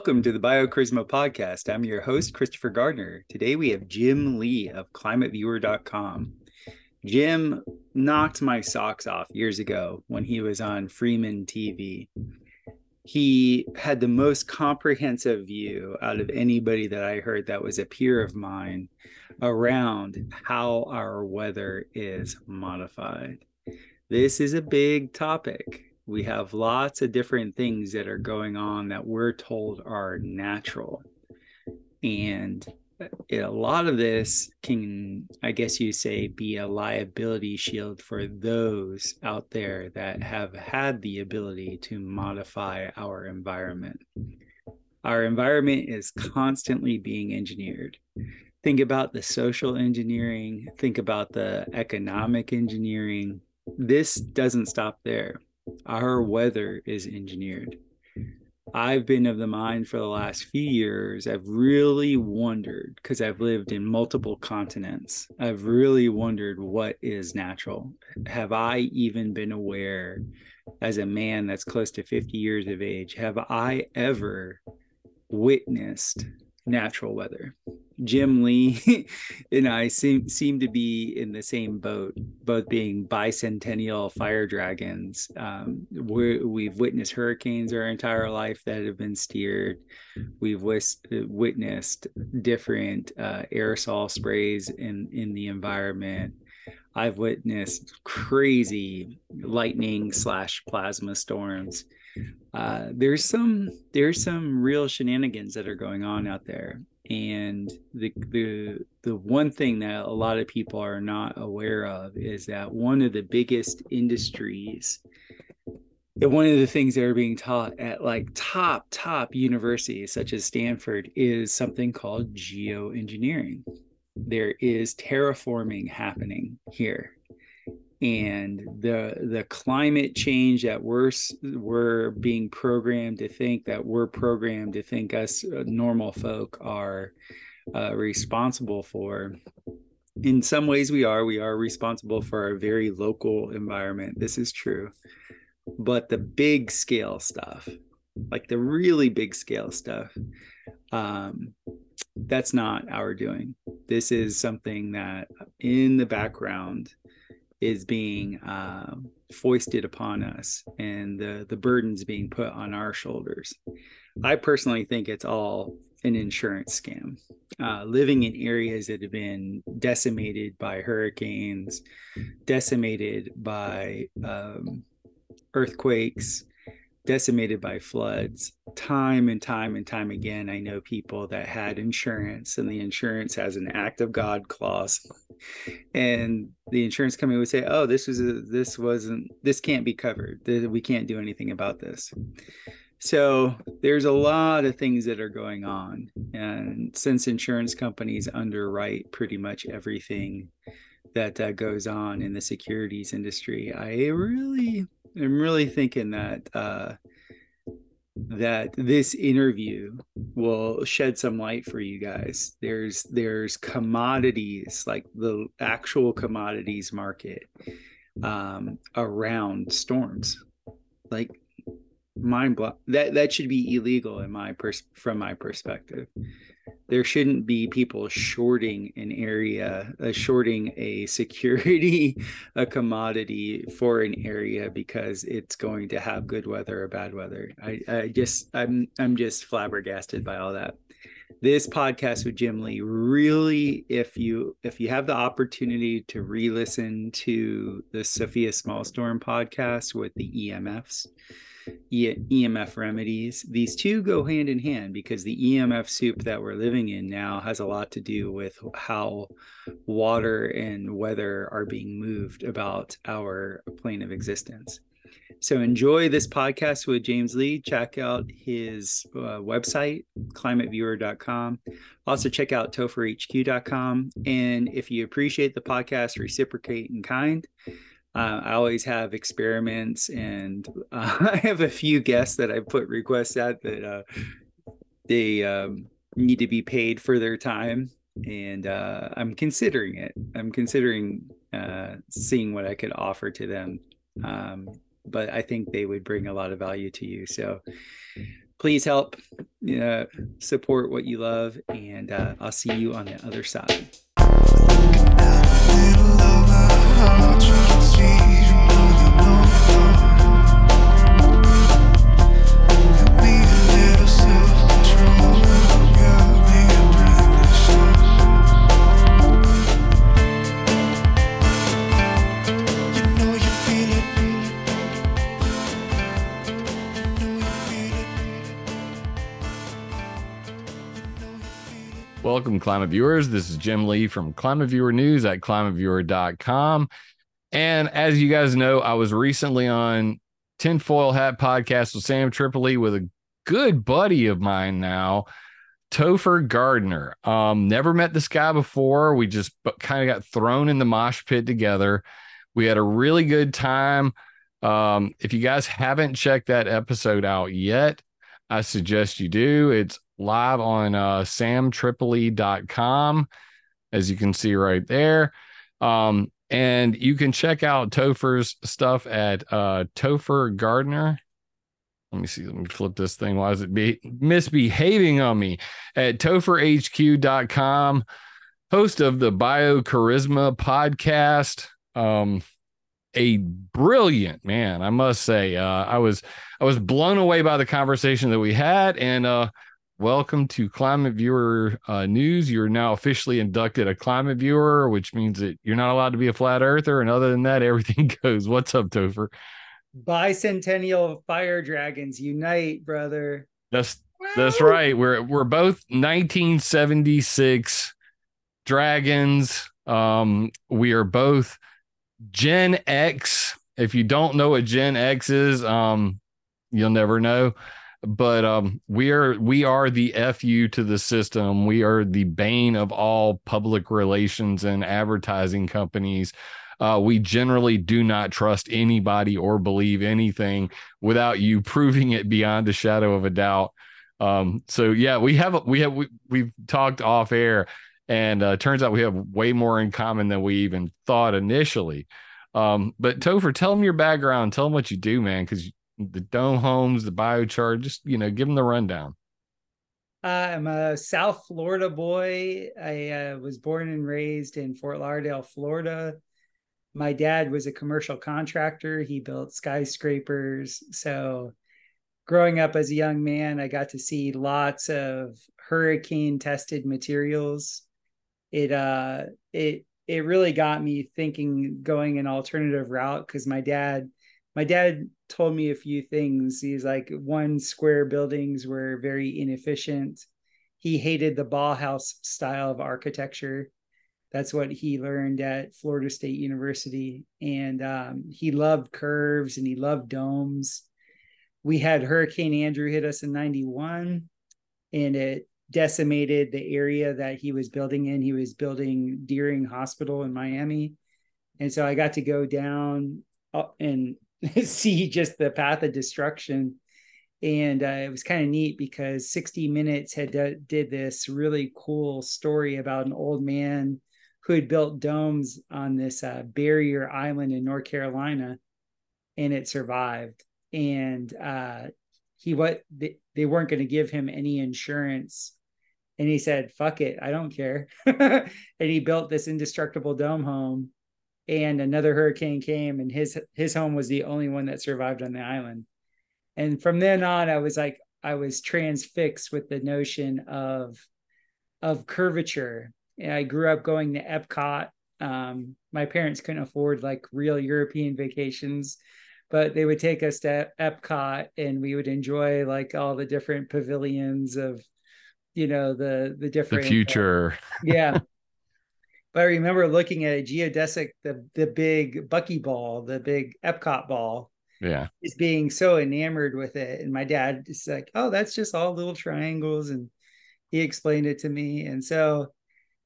Welcome to the BioCharisma podcast. I'm your host, Christopher Gardner. Today we have Jim Lee of climateviewer.com. Jim knocked my socks off years ago when he was on Freeman TV. He had the most comprehensive view out of anybody that I heard that was a peer of mine around how our weather is modified. This is a big topic we have lots of different things that are going on that we're told are natural. And uh, a lot of this can i guess you say be a liability shield for those out there that have had the ability to modify our environment. Our environment is constantly being engineered. Think about the social engineering think about the economic engineering. This doesn't stop there our weather is engineered. I've been of the mind for the last few years, I've really wondered because I've lived in multiple continents. I've really wondered what is natural. Have I even been aware as a man that's close to 50 years of age? Have I ever witnessed natural weather? Jim Lee and I seem seem to be in the same boat, both being bicentennial fire dragons. Um, we have witnessed hurricanes our entire life that have been steered. We've witnessed different uh, aerosol sprays in in the environment. I've witnessed crazy lightning slash plasma storms. Uh, there's some there's some real shenanigans that are going on out there and the the the one thing that a lot of people are not aware of is that one of the biggest industries and one of the things that are being taught at like top top universities such as stanford is something called geoengineering. There is terraforming happening here and the the climate change that we're we're being programmed to think that we're programmed to think us uh, normal folk are uh, responsible for. In some ways we are we are responsible for our very local environment this is true. But the big scale stuff like the really big scale stuff um that's not our doing. This is something that in the background is being uh, foisted upon us and the the burdens being put on our shoulders. I personally think it's all an insurance scam. Uh, living in areas that have been decimated by hurricanes decimated by um, earthquakes decimated by floods time and time and time again. I know people that had insurance and the insurance has an act of god clause. And the insurance company would say oh this was a, this wasn't this can't be covered. We can't do anything about this. So there's a lot of things that are going on. And since insurance companies underwrite pretty much everything that uh, goes on in the securities industry i really I'm really thinking that uh, that this interview will shed some light for you guys. There's there's commodities like the actual commodities market um, around storms, like mind blow. That that should be illegal in my pers- from my perspective there shouldn't be people shorting an area, uh, shorting a security, a commodity for an area because it's going to have good weather or bad weather. I, I just, I'm, I'm just flabbergasted by all that. This podcast with Jim Lee really, if you if you have the opportunity to re-listen to the Sophia Smallstorm podcast with the EMFs, EMF remedies. These two go hand in hand because the EMF soup that we're living in now has a lot to do with how water and weather are being moved about our plane of existence. So enjoy this podcast with James Lee. Check out his uh, website, climateviewer.com. Also, check out topherhq.com. And if you appreciate the podcast, reciprocate in kind uh, I always have experiments, and uh, I have a few guests that I put requests at that uh, they um, need to be paid for their time, and uh, I'm considering it. I'm considering uh, seeing what I could offer to them, um, but I think they would bring a lot of value to you. So please help uh, support what you love, and I'll see you on the other side. Welcome, Climate Viewers. This is Jim Lee from Climate Viewer News at climateviewer.com. And as you guys know, I was recently on Tinfoil Hat Podcast with Sam Tripoli with a good buddy of mine now, Topher Gardner. Um, never met this guy before. We just kind of got thrown in the mosh pit together. We had a really good time. Um, if you guys haven't checked that episode out yet, I suggest you do. It's live on uh, samtripoli.com, as you can see right there. Um, and you can check out Topher's stuff at uh, Topher Gardner. Let me see. Let me flip this thing. Why is it be misbehaving on me? At topherhq.com, host of the Bio Charisma podcast. Um, a brilliant man, I must say. Uh, I was I was blown away by the conversation that we had, and uh, welcome to Climate Viewer uh, News. You're now officially inducted a Climate Viewer, which means that you're not allowed to be a flat earther. And other than that, everything goes. What's up, Topher? Bicentennial fire dragons unite, brother. That's that's right. We're we're both 1976 dragons. Um, we are both Gen X. If you don't know what Gen X is, um, you'll never know but um, we are we are the fu to the system. We are the bane of all public relations and advertising companies. Uh, we generally do not trust anybody or believe anything without you proving it beyond a shadow of a doubt. Um, so yeah, we have we have we, we've talked off air, and uh, turns out we have way more in common than we even thought initially. Um, but Topher, tell them your background, tell them what you do, man, because the dome homes, the biochar. Just you know, give them the rundown. I'm a South Florida boy. I uh, was born and raised in Fort Lauderdale, Florida. My dad was a commercial contractor. He built skyscrapers. So, growing up as a young man, I got to see lots of hurricane tested materials. It uh it it really got me thinking going an alternative route because my dad my dad told me a few things. He's like, one, square buildings were very inefficient. He hated the Bauhaus style of architecture. That's what he learned at Florida State University. And um, he loved curves and he loved domes. We had Hurricane Andrew hit us in 91 and it decimated the area that he was building in. He was building Deering Hospital in Miami. And so I got to go down and see just the path of destruction. And uh, it was kind of neat because 60 minutes had d- did this really cool story about an old man who had built domes on this uh, barrier island in north carolina and it survived. And uh, he what they, they weren't going to give him any insurance. And he said fuck it i don't care. And he built this indestructible dome home and another hurricane came and his his home was the only one that survived on the island. And from then on i was like i was transfixed with the notion of of curvature. And i grew up going to epcot. Um, my parents couldn't afford like real european vacations but they would take us to epcot and we would enjoy like all the different pavilions of you know the the different the future. uh, yeah but I remember looking at a geodesic, the the big buckyball, the big Epcot ball. Yeah. Is being so enamored with it. And my dad is like, oh, that's just all little triangles. And he explained it to me. And so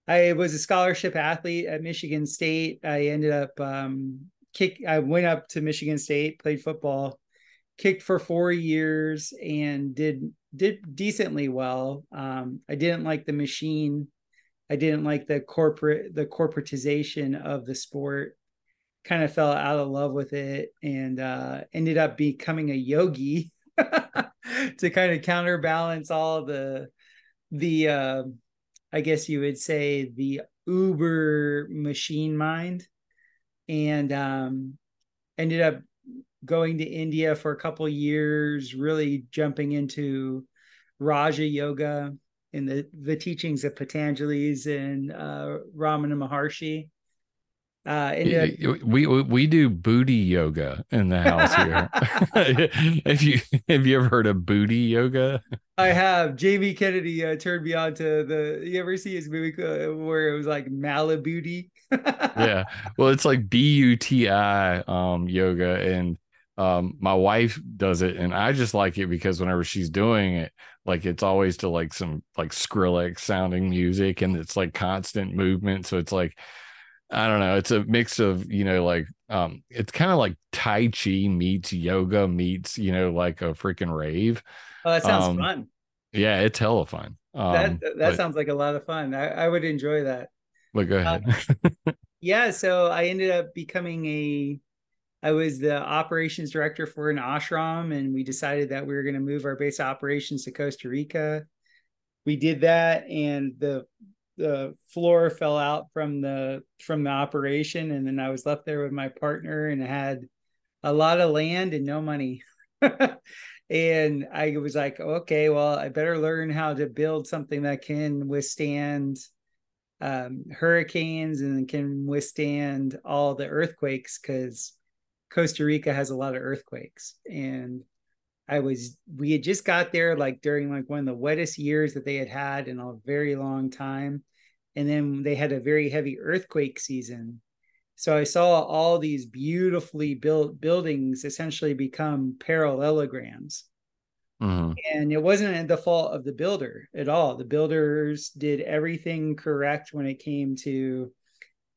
I was a scholarship athlete at Michigan State. I ended up um kick I went up to Michigan State, played football, kicked for four years and did did decently well. Um, I didn't like the machine I didn't like the corporate the corporatization of the sport. Kind of fell out of love with it and uh, ended up becoming a yogi. to kind of counterbalance all the the uh, I guess you would say the uber machine mind and um ended up going to India for a couple years, really jumping into Raja Yoga and the, the teachings of Patanjali's and uh, Ramana Maharshi. Uh, we, we we do booty yoga in the house here. if you have you ever heard of booty yoga? I have. Jamie Kennedy uh, turned me on to the. You ever see his movie uh, where it was like Malibooty? yeah, well, it's like B U T I um, yoga, and um my wife does it and i just like it because whenever she's doing it like it's always to like some like skrillex sounding music and it's like constant movement so it's like i don't know it's a mix of you know like um it's kind of like tai chi meets yoga meets you know like a freaking rave. Oh that sounds um, fun. yeah it's hella fun. Um, that that but, sounds like a lot of fun. I, I would enjoy that. But go ahead. uh, yeah so i ended up becoming a I was the operations director for an ashram, and we decided that we were going to move our base operations to Costa Rica. We did that, and the the floor fell out from the from the operation, and then I was left there with my partner and had a lot of land and no money. and I was like, okay, well, I better learn how to build something that can withstand um, hurricanes and can withstand all the earthquakes because Costa Rica has a lot of earthquakes. And I was, we had just got there like during like one of the wettest years that they had had in a very long time. And then they had a very heavy earthquake season. So I saw all these beautifully built buildings essentially become parallelograms. Mm-hmm. And it wasn't the fault of the builder at all. The builders did everything correct when it came to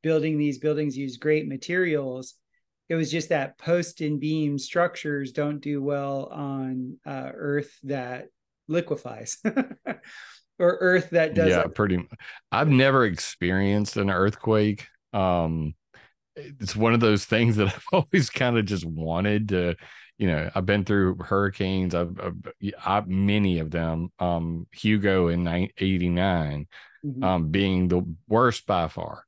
building these buildings, used great materials it was just that post and beam structures don't do well on uh, earth that liquefies or earth that does yeah pretty i've never experienced an earthquake um it's one of those things that i've always kind of just wanted to you know i've been through hurricanes i've, I've, I've many of them um hugo in 89 mm-hmm. um being the worst by far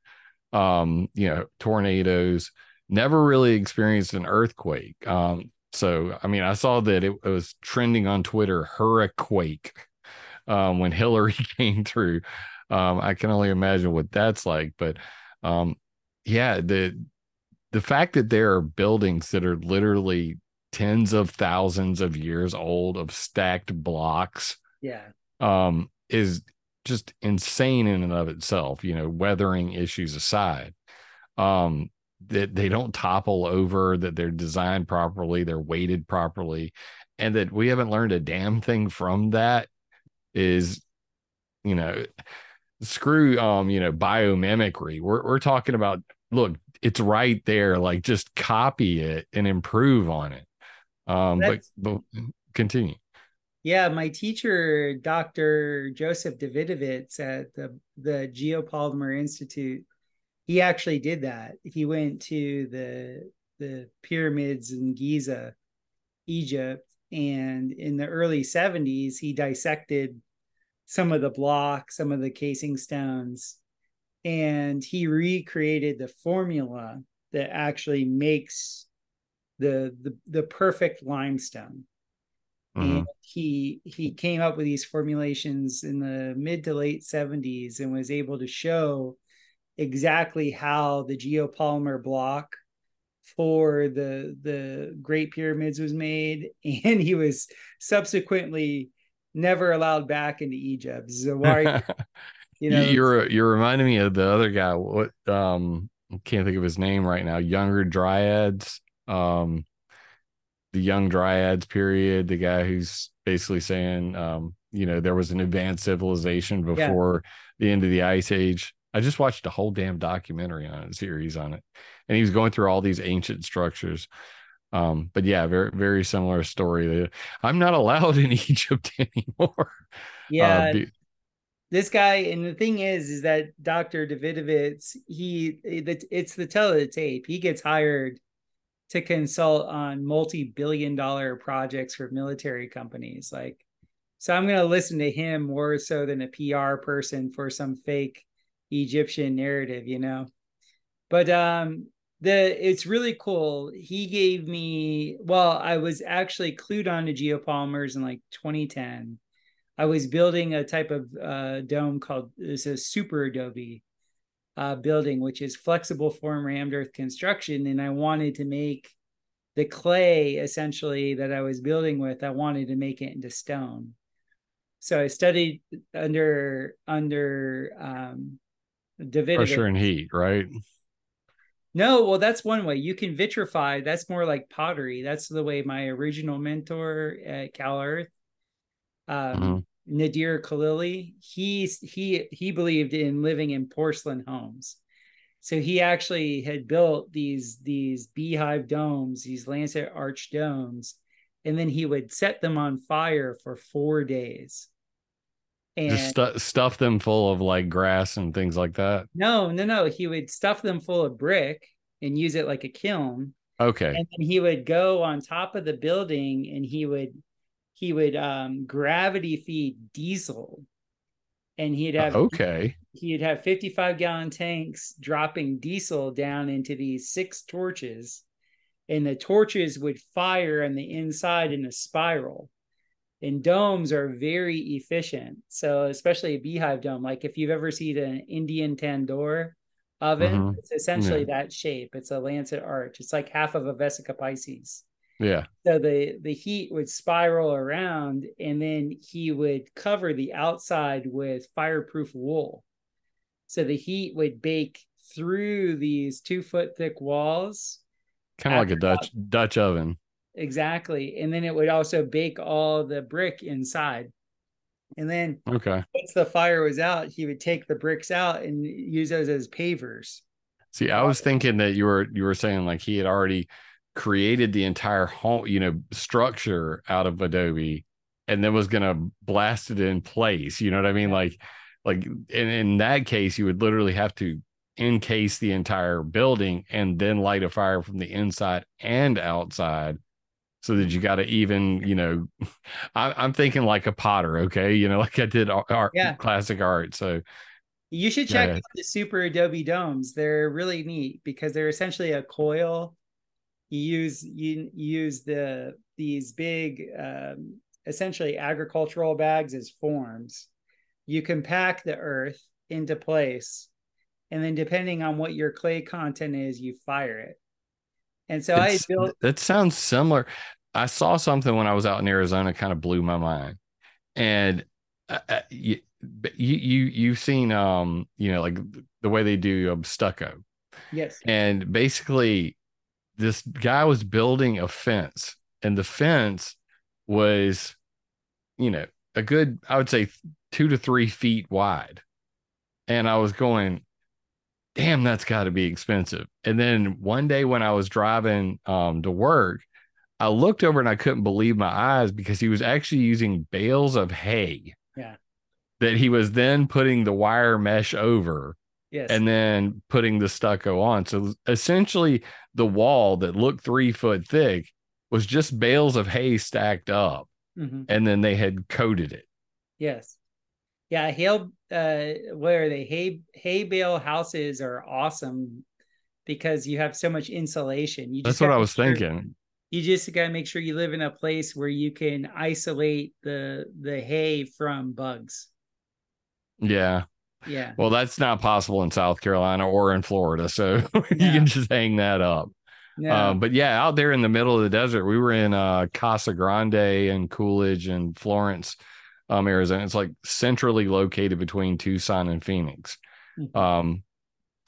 um you know tornadoes never really experienced an earthquake. Um, so, I mean, I saw that it, it was trending on Twitter, hurricane, um, when Hillary came through. Um, I can only imagine what that's like. But um, yeah, the the fact that there are buildings that are literally tens of thousands of years old of stacked blocks, yeah, um, is just insane in and of itself. You know, weathering issues aside. Um, that they don't topple over, that they're designed properly, they're weighted properly, and that we haven't learned a damn thing from that is, you know, screw um, you know, biomimicry. We're we're talking about look, it's right there, like just copy it and improve on it. Um, but but continue. Yeah, my teacher, Dr. Joseph Davidovits at the the Geopolymer Institute he actually did that. He went to the the pyramids in Giza, Egypt, and in the early 70s he dissected some of the blocks, some of the casing stones, and he recreated the formula that actually makes the the, the perfect limestone. Mm-hmm. And he he came up with these formulations in the mid to late 70s and was able to show exactly how the geopolymer block for the the Great Pyramids was made, and he was subsequently never allowed back into Egypt. Zawari, you know, you're you're reminding me of the other guy. What um, I can't think of his name right now. Younger Dryas, um, the Young Dryas period. The guy who's basically saying, um, you know, there was an advanced civilization before yeah. the end of the ice age. I just watched a whole damn documentary on it, series on it, and he was going through all these ancient structures. Um, but yeah, very very similar story. I'm not allowed in Egypt anymore. Yeah. Uh, be- this guy, and the thing is, is that Dr. Davidovits, he it's the tail of the tape. He gets hired to consult on multi-billion dollar projects for military companies like so i'm going to listen to him more so than a pr person for some fake egyptian narrative you know but um the it's really cool he gave me well i was actually clued on to geopolymers in like 2010 i was building a type of uh, dome called it's a super adobe uh, building, which is flexible form rammed earth construction. And I wanted to make the clay essentially that I was building with, I wanted to make it into stone. So I studied under under um, Pressure and heat, right? No, well, that's one way. You can vitrify. That's more like pottery. That's the way my original mentor at Cal Earth, um, mm-hmm. Nader Khalili, he's he he believed in living in porcelain homes. So he actually had built these these beehive domes, these lancet arch domes, and then he would set them on fire for four days. And just stu- stuff them full of like grass and things like that. No, no, no. He would stuff them full of brick and use it like a kiln. Okay. And then he would go on top of the building and he would he would um, gravity feed diesel and he'd have uh, okay he'd have 55 gallon tanks dropping diesel down into these six torches and the torches would fire on the inside in a spiral and domes are very efficient so especially a beehive dome like if you've ever seen an indian tandoor oven mm-hmm. it's essentially yeah. that shape it's a lancet arch it's like half of a vesica piscis yeah. So the the heat would spiral around and then he would cover the outside with fireproof wool. So the heat would bake through these two foot thick walls. Kind of like a Dutch Dutch oven. Exactly. And then it would also bake all the brick inside. And then okay. once the fire was out, he would take the bricks out and use those as pavers. See, I was thinking that you were you were saying like he had already created the entire home, you know, structure out of Adobe and then was going to blast it in place. You know what I mean? Like, like in, in that case, you would literally have to encase the entire building and then light a fire from the inside and outside so that you got to even you know I, am thinking like a potter okay? You know like i did art yeah. classic art so you should check yeah. out the super adobe domes. They're really neat because they're essentially a coil. You use you, use the these big um, essentially agricultural bags as forms. You compact the earth into place and then depending on what your clay content is you fire it and so it's, i built that sounds similar. I saw something when i was out in arizona kind of blew my mind. And uh, uh you, you you you've seen um you know like the way they do um, stucco. Yes. And basically this guy was building a fence and the fence was you know a good i would say two to three feet wide. And i was going damn that's got to be expensive and then one day when i was driving um, to work i looked over and i couldn't believe my eyes because he was actually using bales of hay yeah that he was then putting the wire mesh over Yes. And then putting the stucco on. So essentially, the wall that looked three foot thick was just bales of hay stacked up. Mm-hmm. And then they had coated it. Yes. Yeah. Hail, uh, where the hay, hay bale houses are awesome because you have so much insulation. You That's what I was sure, thinking. You just got to make sure you live in a place where you can isolate the the hay from bugs. Yeah. Yeah. Well, that's not possible in South Carolina or in Florida. So you can just hang that up. Yeah. Um, but yeah, out there in the middle of the desert, we were in uh, Casa Grande and Coolidge and Florence, um, Arizona. It's like centrally located between Tucson and Phoenix. Mm-hmm. Um,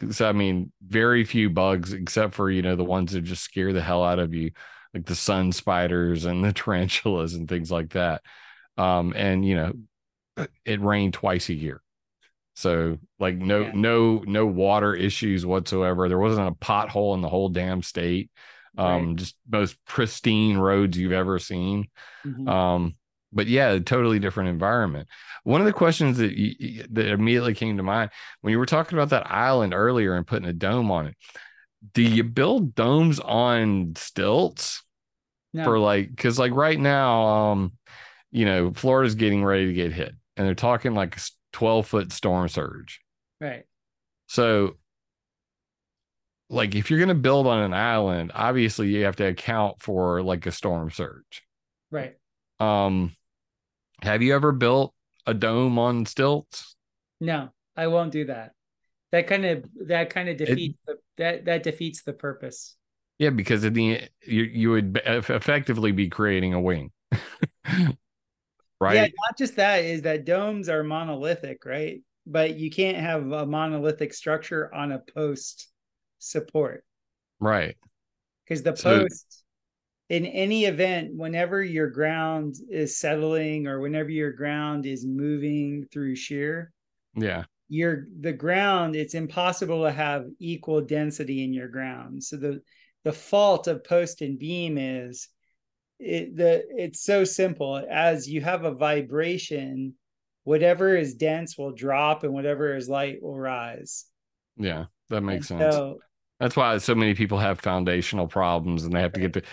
so I mean, very few bugs except for you know the ones that just scare the hell out of you, like the sun spiders and the tarantulas and things like that. Um, and you know, it rained twice a year. So like no yeah. no no water issues whatsoever. There wasn't a pothole in the whole damn state. Um, right. just most pristine roads you've ever seen. Mm-hmm. Um, but yeah, totally different environment. One of the questions that you, that immediately came to mind when you were talking about that island earlier and putting a dome on it, do you build domes on stilts No. for like because like right now um you know florida's getting ready to get hit and they're talking like a 12 foot storm surge right. so like if you're going to build on an island obviously you have to account for like a storm surge Right. um have you ever built a dome on stilts No, I won't do that. That kind of that kind of defeats the, that that defeats the purpose. yeah because at the you, you would effectively be creating a wing right Yeah, not just that is that domes are monolithic, right? But you can't have a monolithic structure on a post support right because the So- post in any event, whenever your ground is settling or whenever your ground is moving through shear, yeah. your the ground it's impossible to have equal density in your ground. So the the fault of post and beam is it the it's so simple. As you have a vibration whatever is dense will drop and whatever is light will rise. Yeah that makes And sense. so That's why so many people have foundational problems and they have to get the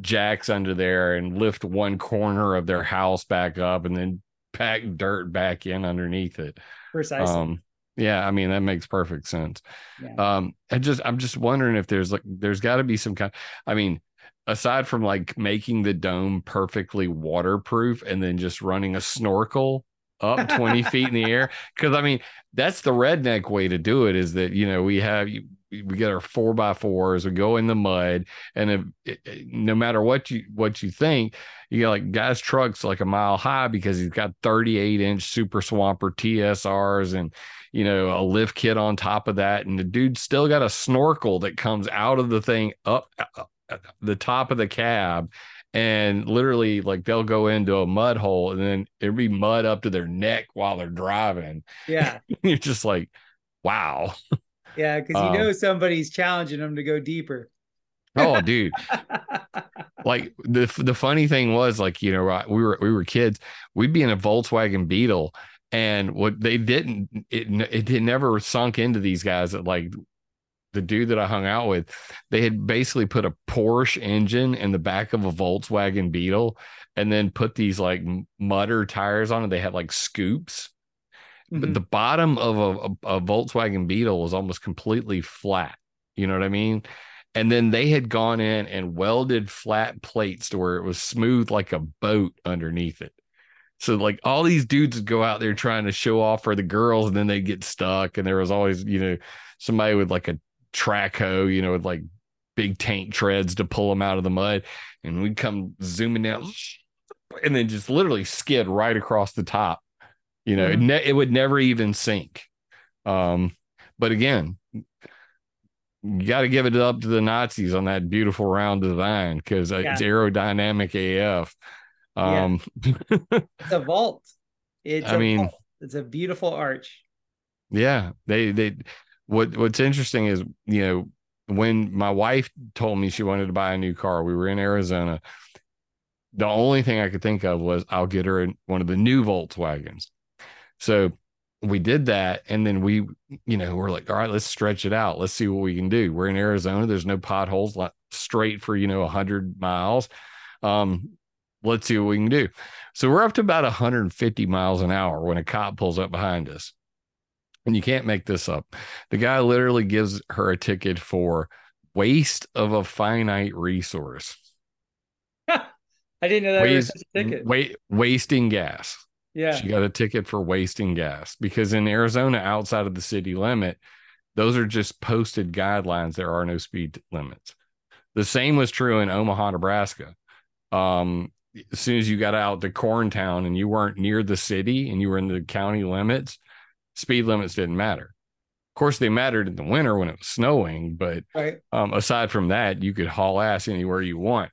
jacks under there and lift one corner of their house back up and then pack dirt back in underneath it. precisely Um yeah, I mean that makes perfect sense. Yeah. Um I just I'm just wondering if there's like there's got to be some kind I mean aside from like making the dome perfectly waterproof and then just running a snorkel up 20 feet in the air because i mean that's the redneck way to do it is that you know we have we get our four by fours we go in the mud and if, it, no matter what you what you think you got like guy's trucks like a mile high because he's got 38 inch super swamper tsrs and you know a lift kit on top of that and the dude's still got a snorkel that comes out of the thing up uh, uh, the top of the cab and literally like they'll go into a mud hole and then it'll be mud up to their neck while they're driving. Yeah. You're just like wow yeah because you Um, know somebody's challenging them to go deeper. Oh dude. Like the the funny thing was like you know right, we were we were kids. We'd be in a Volkswagen Beetle and what they didn't it it, it never sunk into these guys that like the dude that I hung out with they had basically put a Porsche engine in the back of a Volkswagen Beetle and then put these like mutter tires on it. They had like scoops but Mhm. the bottom of a, a, a Volkswagen Beetle was almost completely flat. You know what I mean? And then they had gone in and welded flat plates to where it was smooth like a boat underneath it. So like all these dudes would go out there trying to show off for the girls, and then they'd get stuck. And there was always, you know, somebody with like a track hoe, you know, with like big tank treads to pull them out of the mud. And we'd come zooming down and then just literally skid right across the top. You know, it, Mhm. ne- it would never even sink. Um, but again, you got to give it up to the Nazis on that beautiful round design because it's aerodynamic AF. Yeah. Um, it's a vault it's I a mean- vault. it's a beautiful arch yeah, they they what what's interesting is you know when my wife told me she wanted to buy a new car, we were in Arizona. The only thing I could think of was I'll get her in one of the new Volkswagens. So we did that, and then we, you know, we're like, all right, let's stretch it out. Let's see what we can do. We're in Arizona. There's no potholes, like straight for you know hundred miles. Um, let's see what we can do. So we're up to about 150 miles an hour when a cop pulls up behind us. And you can't make this up. The guy literally gives her a ticket for waste of a finite resource. i didn't know that was Waste, a ticket wait, wasting gas. Yeah She got a ticket for wasting gas because in Arizona, outside of the city limit, those are just posted guidelines. There are no speed limits. The same was true in Omaha, Nebraska. Um, as soon as you got out to Corntown and you weren't near the city and you were in the county limits, speed limits didn't matter. Of course, they mattered in the winter when it was snowing, but right um, aside from that, you could haul ass anywhere you want.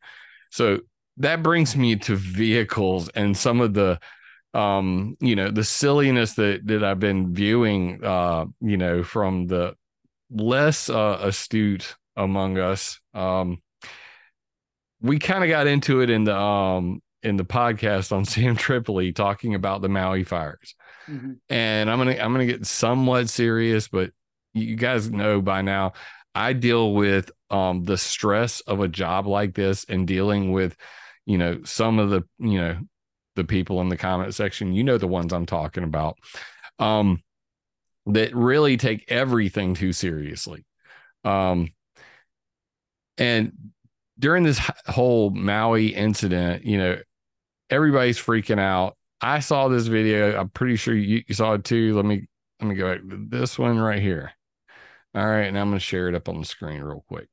So that brings me to vehicles and some of the um you know the silliness that that I've been viewing uh you know from the less uh, astute among us um we kind of got into it in the um in the podcast on Sam Tripoli talking about the Maui fires Mhm. and I'm gonna I'm gonna get somewhat serious, but you guys know by now I deal with um, the stress of a job like this and dealing with, you know, some of the, you know, the people in the comment section, you know, the ones I'm talking about, um, that really take everything too seriously. Um, and during this whole Maui incident, you know, everybody's freaking out. I saw this video. I'm pretty sure you, saw it too. Let me let me go back to this one right here. All right, and I'm going to share it up on the screen real quick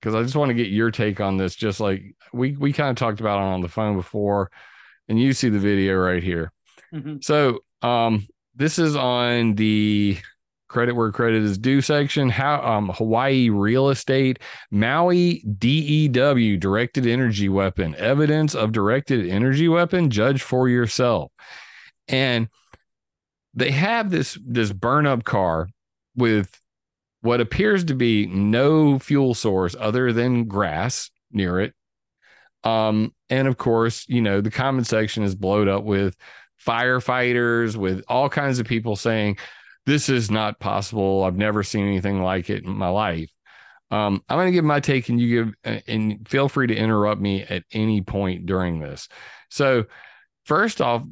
because I just want to get your take on this. Just like we we kind of talked about it on the phone before, and you see the video right here. Mm-hmm. So, um, this is on the credit where credit is due section. How um, Hawaii real estate, Maui DEW directed energy weapon, evidence of directed energy weapon. Judge for yourself, and they have this this burn up car with what appears to be no fuel source other than grass near it. Um, and of course, you know, the comment section is blowed up with firefighters, with all kinds of people saying, This is not possible. I've never seen anything like it in my life. Um, I'm going to give my take, and you give, uh, and feel free to interrupt me at any point during this. So, first off,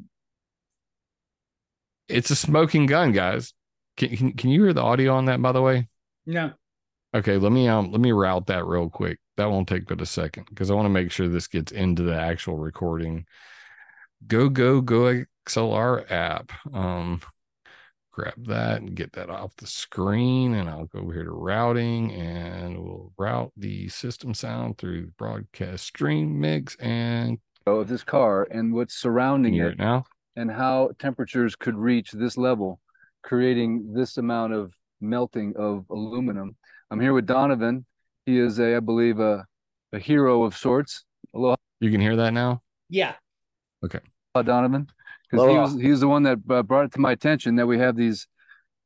it's a smoking gun, guys. Can, can, can you hear the audio on that, by the way? No. Okay, let me um let me route that real quick. That won't take but a second because I want to make sure this gets into the actual recording. Go go go XLR app. Um grab that and get that off the screen and I'll go over here to routing and we'll route the system sound through the broadcast stream mix and of this car and what's surrounding it now and how temperatures could reach this level creating this amount of melting of aluminum. I'm here with Donovan. He is a, I believe, a, a hero of sorts. Aloha. You can hear that now? Yeah. Okay. Aloha, Donovan. Because he was, he was the one that uh, brought it to my attention that we have these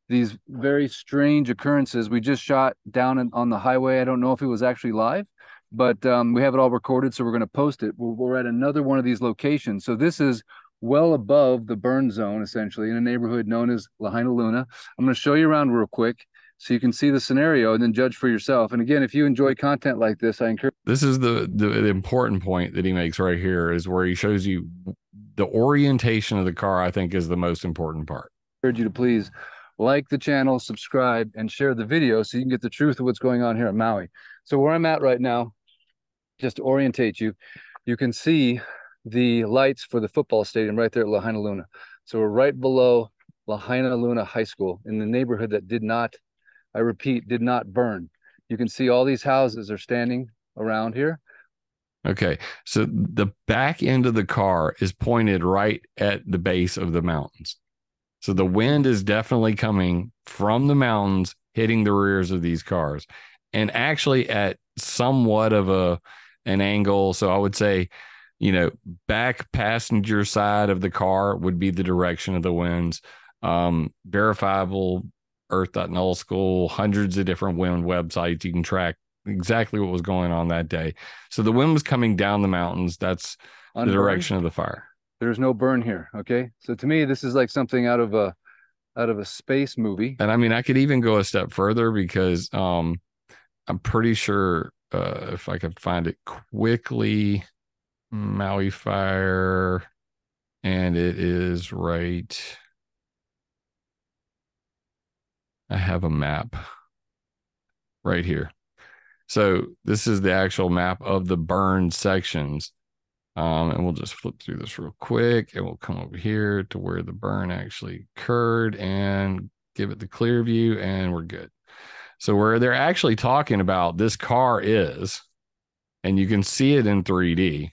these very strange occurrences. We just shot down in, on the highway. I don't know if it was actually live, but um, we have it all recorded, so we're going to post it. We're, we're at another one of these locations. So this is well above the burn zone, essentially, in a neighborhood known as Lahaina Luna. I'm going to show you around real quick so you can see the scenario and then judge for yourself. And again, if you enjoy content like this, I encourage. This is the, the, the important point that he makes right here is where he shows you the orientation of the car. I think is the most important part. I urge you to please like the channel, subscribe, and share the video so you can get the truth of what's going on here at Maui. So where I'm at right now, just to orientate you, you can see the lights for the football stadium right there at Lahaina Luna. So we're right below Lahaina Luna High School in the neighborhood that did not, I repeat, did not burn. You can see all these houses are standing around here. Okay. So the back end of the car is pointed right at the base of the mountains. So the wind is definitely coming from the mountains, hitting the rears of these cars, and actually at somewhat of a an angle. So I would say you know, back passenger side of the car would be the direction of the winds. Um, verifiable Earth.null school, hundreds of different wind websites. You can track exactly what was going on that day. So the wind was coming down the mountains. That's Unburned. the direction of the fire. There's no burn here. Okay. So to me, this is like something out of a out of a space movie. And I mean, I could even go a step further because um I'm pretty sure uh if I could find it quickly. Maui Fire, and it is right. I have a map right here. So this is the actual map of the burn sections. Um, and we'll just flip through this real quick and we'll come over here to where the burn actually occurred and give it the clear view and we're good. So where they're actually talking about this car is, and you can see it in 3D.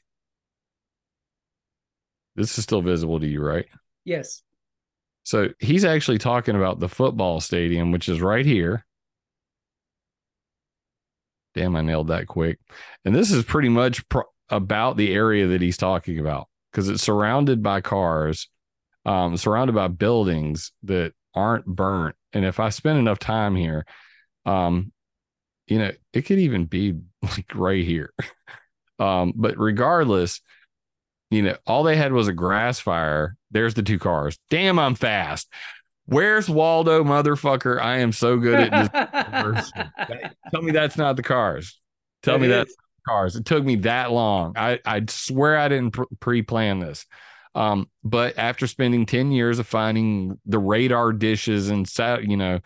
This is still visible to you, right? Yes. So he's actually talking about the football stadium, which is right here. Damn, I nailed that quick. And this is pretty much about the area that he's talking about because it's surrounded by cars, um, surrounded by buildings that aren't burnt. And if I spend enough time here, um, you know, it could even be like right here. um, but regardless, you know, all they had was a grass fire. There's the two cars. Damn, I'm fast. Where's Waldo, motherfucker? I am so good at this. Tell me that's not the cars. Tell me that's cars. It took me that long. I I swear I didn't pre-plan this. Um, but after spending 10 years of finding the radar dishes and you know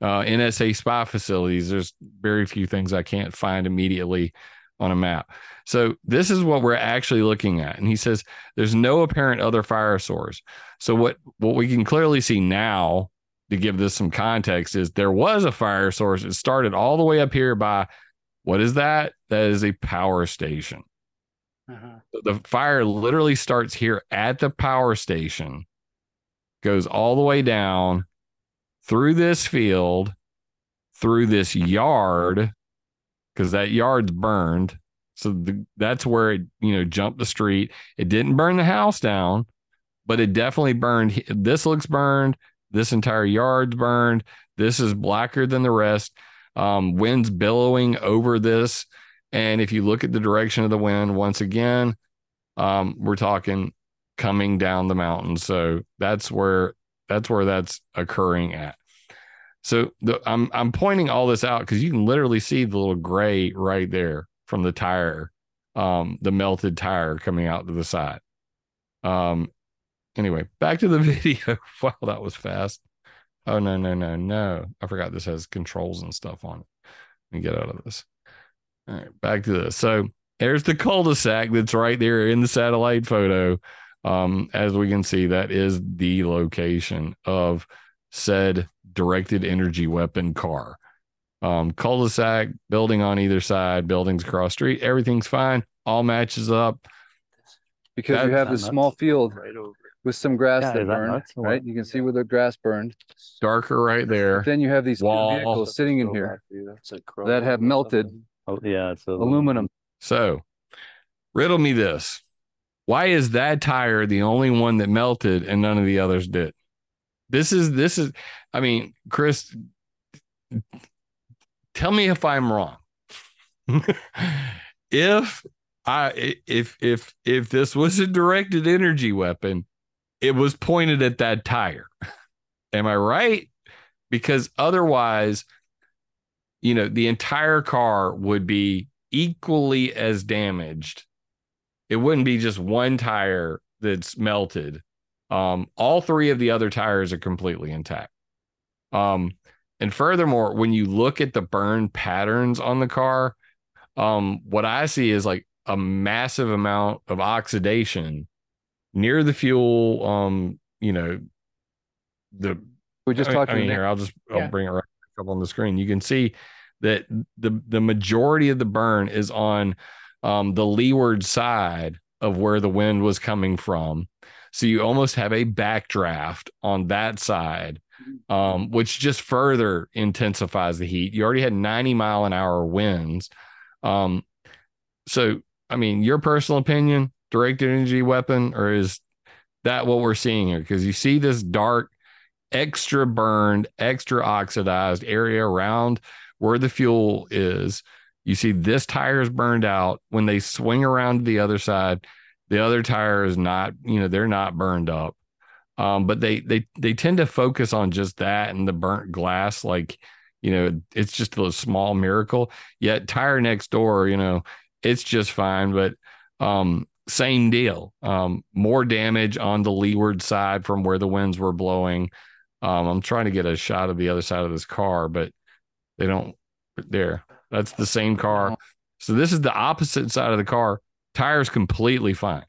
uh, NSA spy facilities, there's very few things I can't find immediately on a map. So this is what we're actually looking at. And he says there's no apparent other fire source. So what what we can clearly see now to give this some context is there was a fire source. It started all the way up here by what is that? That is a power station. Uh-huh. The fire literally starts here at the power station, goes all the way down through this field, through this yard, because that yard's burned. So the, that's where it, you know, jumped the street. It didn't burn the house down, but it definitely burned. This looks burned. This entire yard's burned. This is blacker than the rest. Um, winds billowing over this. And if you look at the direction of the wind, once again, um, we're talking coming down the mountain. So that's where that's where that's occurring at. So the, I'm I'm pointing all this out because you can literally see the little gray right there from the tire, um, the melted tire coming out to the side. Um, anyway, back to the video. wow, that was fast. Oh no, no, no, no. I forgot this has controls and stuff on it. Let me get out of this. All right, back to this. So there's the cul-de-sac that's right there in the satellite photo. Um, as we can see, that is the location of said directed energy weapon car. Um, cul-de-sac, building on either side, buildings across street, everything's fine. All matches up. Because that, you have this small field right over with some grass yeah, that burned, right? You can see where the grass burned. Darker right there. Then you have these vehicles sitting in here that have melted. Oh yeah, it's aluminum. So, riddle me this: Why is that tire the only one that melted and none of the others did? This is this is. I mean, Chris, tell me if I'm wrong. if I if if if this was a directed energy weapon, it was pointed at that tire. Am I right? Because otherwise, you know, the entire car would be equally as damaged. It wouldn't be just one tire that's melted. Um, all three of the other tires are completely intact. Um, and furthermore, when you look at the burn patterns on the car, um, what I see is like a massive amount of oxidation near the fuel. Um, you know, the we're just talking I mean, here. I'll just I'll yeah. bring it right up on the screen. You can see that the the majority of the burn is on um, the leeward side of where the wind was coming from. So you almost have a backdraft on that side, um, which just further intensifies the heat. You already had 90 mile an hour winds. Um, so, I mean, your personal opinion, directed energy weapon, or is that what we're seeing here? Because you see this dark, extra burned, extra oxidized area around where the fuel is. You see this tire is burned out. When they swing around to the other side, the other tire is not, you know, they're not burned up. Um, but they they they tend to focus on just that and the burnt glass, like you know, it's just a small miracle. Yet tire next door, you know, it's just fine. But um, same deal. Um, more damage on the leeward side from where the winds were blowing. Um, I'm trying to get a shot of the other side of this car, but they don't. There, that's the same car. So this is the opposite side of the car. Tires completely fine.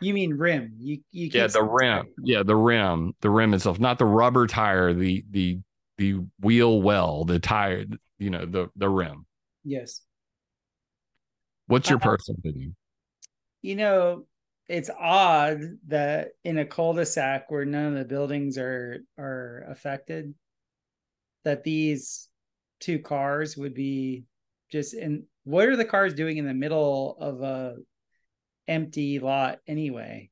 You mean rim? You you yeah the rim. Yeah, the rim, the rim itself, not the rubber tire. The the the wheel well, the tire. You know the the rim. Yes. What's your uh, personal opinion? You know, it's odd that in a cul-de-sac where none of the buildings are are affected, that these two cars would be just in what are the cars doing in the middle of a empty lot anyway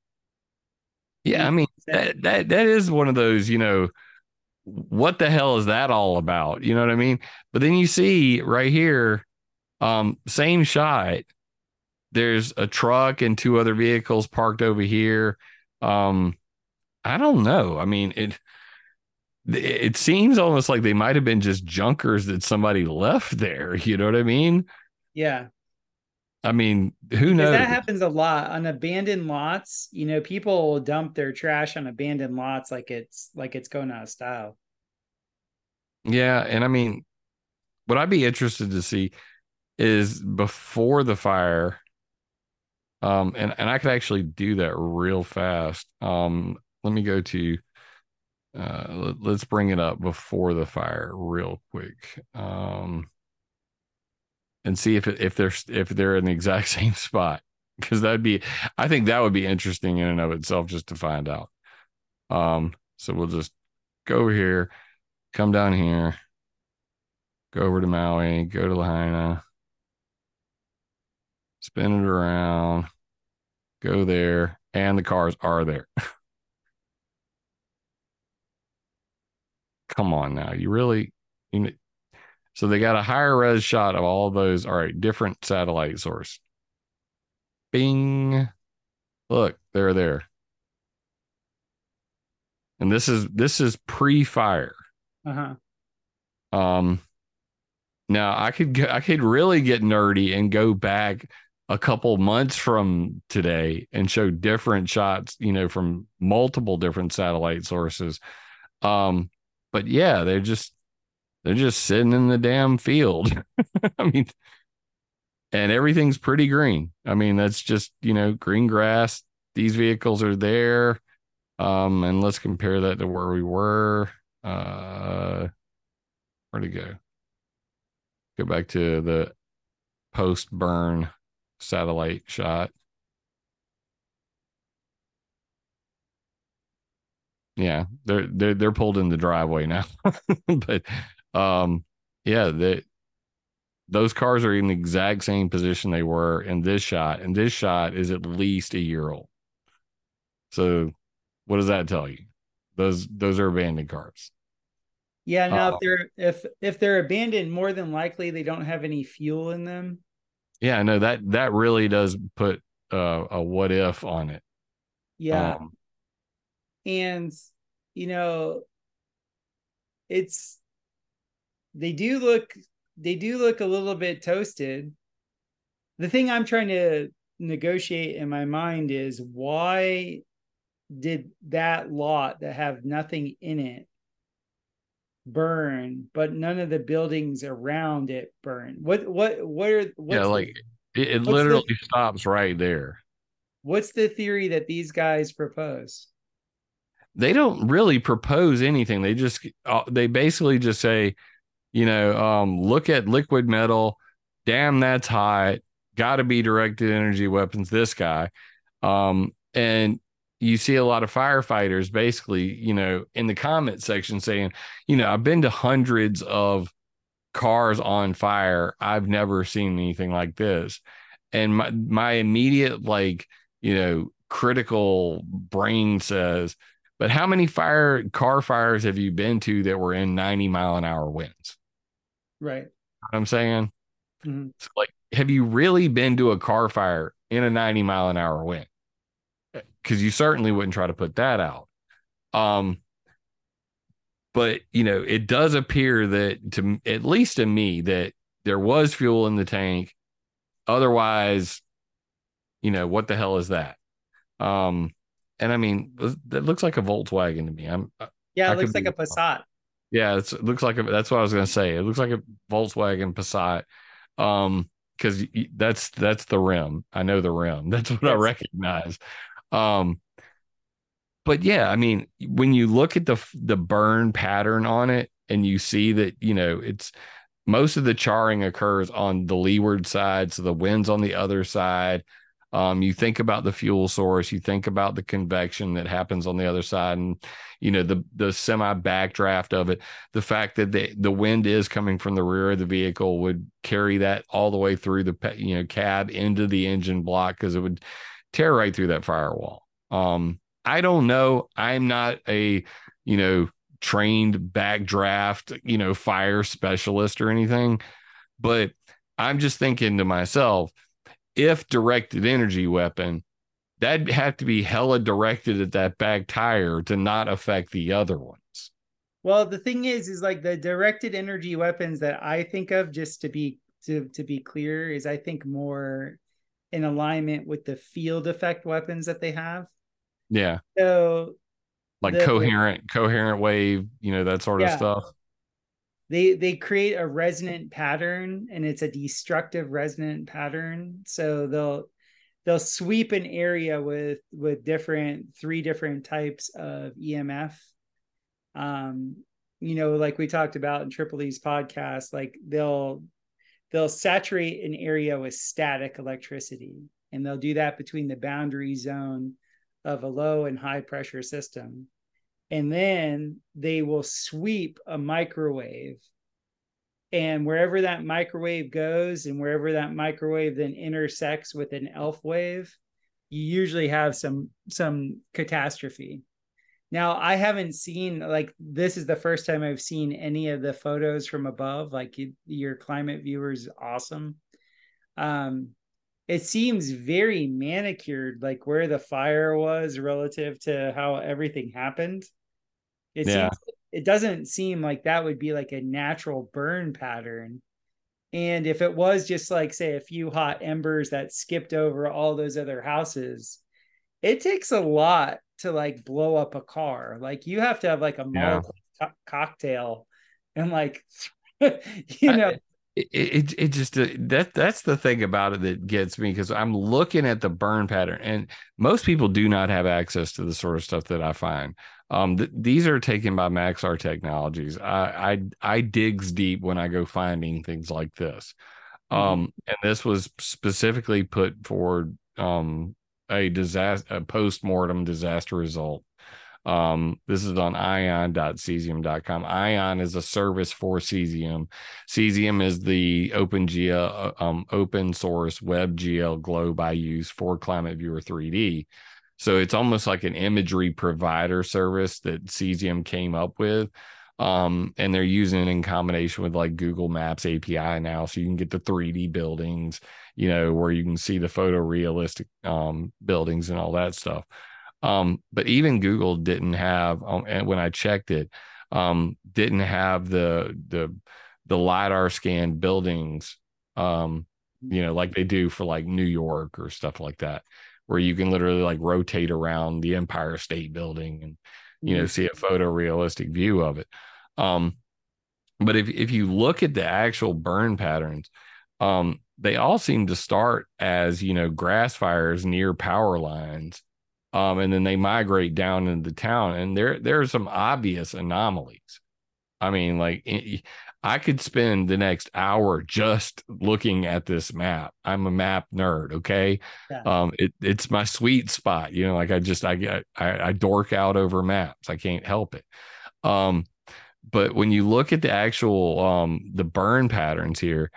yeah i mean that, that that is one of those you know what the hell is that all about you know what i mean but then you see right here um same shot there's a truck and two other vehicles parked over here um I don't know. I mean, it it seems almost like they might have been just junkers that somebody left there. You know what I mean? Yeah. I mean, who knows? That happens a lot on abandoned lots. You know, people will dump their trash on abandoned lots like it's like it's going out of style. Yeah, and I mean, what I'd be interested to see is before the fire. Um, and and I could actually do that real fast. Um, let me go to. Uh, let, us bring it up before the fire real quick. Um and see if if they're if they're in the exact same spot because that'd be I think that would be interesting in and of itself just to find out. Um, so we'll just go over here, come down here, go over to Maui, go to Lahaina, spin it around, go there, and the cars are there. Come on now, you really you so they got a higher res shot of all those. All right, different satellite source. Bing. Look, they're there. And this is this is pre-fire. Uh-huh. Um now I could I could really get nerdy and go back a couple months from today and show different shots, you know, from multiple different satellite sources. Um, but yeah, they're just they're just sitting in the damn field. I mean, and everything's pretty green. I mean, that's just, you know, green grass. These vehicles are there. Um, and let's compare that to where we were. Uh, where'd it go? Go back to the post burn satellite shot. Yeah, they're they're they're pulled in the driveway now. but um, yeah, that those cars are in the exact same position they were in this shot, and this shot is at least a year old. So, what does that tell you? Those those are abandoned cars. Yeah. Now, uh, if they're if if they're abandoned, more than likely they don't have any fuel in them. Yeah, no that that really does put uh, a what if on it. Yeah. Um, and you know, it's they do look they do look a little bit toasted. The thing I'm trying to negotiate in my mind is why did that lot that have nothing in it burn, but none of the buildings around it burn? What what what are yeah like the, it, it literally the, stops right there. What's the theory that these guys propose? They don't really propose anything. They just uh, they basically just say you know, um, look at liquid metal. Damn, that's hot. Got to be directed energy weapons. This guy, um, and you see a lot of firefighters basically, you know, in the comment section saying, you know, I've been to hundreds of cars on fire. I've never seen anything like this. And my my immediate like, you know, critical brain says, but how many fire car fires have you been to that were in 90 mile an hour winds? Right. I'm saying? Mm-hmm. So like, have you really been to a car fire in a 90 mile an hour wind? Because you certainly wouldn't try to put that out. Um, but you know, it does appear that to at least to me that there was fuel in the tank. Otherwise, you know, what the hell is that? Um, and I mean, that looks like a Volkswagen to me. I'm yeah, it looks like a Passat. Yeah, it looks like a, that's what I was gonna say. It looks like a Volkswagen Passat, um, because that's that's the rim. I know the rim. That's what. I recognize. Um, but yeah, I mean, when you look at the the burn pattern on it, and you see that you know it's most of the charring occurs on the leeward side, so the wind's on the other side. Um, you think about the fuel source, you think about the convection that happens on the other side, and you know the the semi backdraft of it. The fact that the the wind is coming from the rear of the vehicle would carry that all the way through the you know cab into the engine block because it would tear right through that firewall. Um, I don't know. I'm not a you know trained backdraft you know fire specialist or anything, but I'm just thinking to myself if directed energy weapon that'd have to be hella directed at that back tire to not affect the other ones. Well, the thing is, is like the directed energy weapons that I think of, just to be to to be clear, is I think more in alignment with the field effect weapons that they have. Yeah. So like the, coherent coherent wave, you know, that sort yeah. of stuff. They they create a resonant pattern and it's a destructive resonant pattern. So they'll they'll sweep an area with with different three different types of EMF. Um, you know, like we talked about in Triple E's podcast, like they'll they'll saturate an area with static electricity, and they'll do that between the boundary zone of a low and high pressure system. And then they will sweep a microwave. And wherever that microwave goes, and wherever that microwave then intersects with an ELF wave, you usually have some some catastrophe. Now, I haven't seen like this is the first time I've seen any of the photos from above. Like your climate viewer is awesome. Um, it seems very manicured, like where the fire was relative to how everything happened. It yeah. seems it doesn't seem like that would be like a natural burn pattern. And if it was just like say a few hot embers that skipped over all those other houses, it takes a lot to like blow up a car. Like you have to have like a yeah. co- cocktail and like you know I, it, it, it just uh, that that's the thing about it that gets me because I'm looking at the burn pattern and most people do not have access to the sort of stuff that I find. Um, th- these are taken by Maxar Technologies. I, I I digs deep when I go finding things like this. Mm-hmm. Um, and this was specifically put for um a disaster a post-mortem disaster result um, this is on ion.cesium.com. Ion is a service for Cesium. Cesium is the OpenGL, uh, um, open source WebGL globe I use for Climate Viewer 3D. So it's almost like an imagery provider service that Cesium came up with. Um, and they're using it in combination with like Google Maps API now, so you can get the 3D buildings, you know, where you can see the photorealistic um, buildings and all that stuff. Um, but even Google didn't have, um, and when I checked it, um, didn't have the the the lidar scan buildings, um, you know, like they do for like New York or stuff like that, where you can literally like rotate around the Empire State Building and you know mm-hmm. see a photorealistic view of it. Um, but if if you look at the actual burn patterns, um, they all seem to start as you know grass fires near power lines um, and then they migrate down into town, and there there are some obvious anomalies. I mean, like I could spend the next hour just looking at this map. I'm a map nerd, okay? Yeah. Um, it, it's my sweet spot. You know, like I just I, I I dork out over maps. I can't help it. Um, but when you look at the actual um the burn patterns here,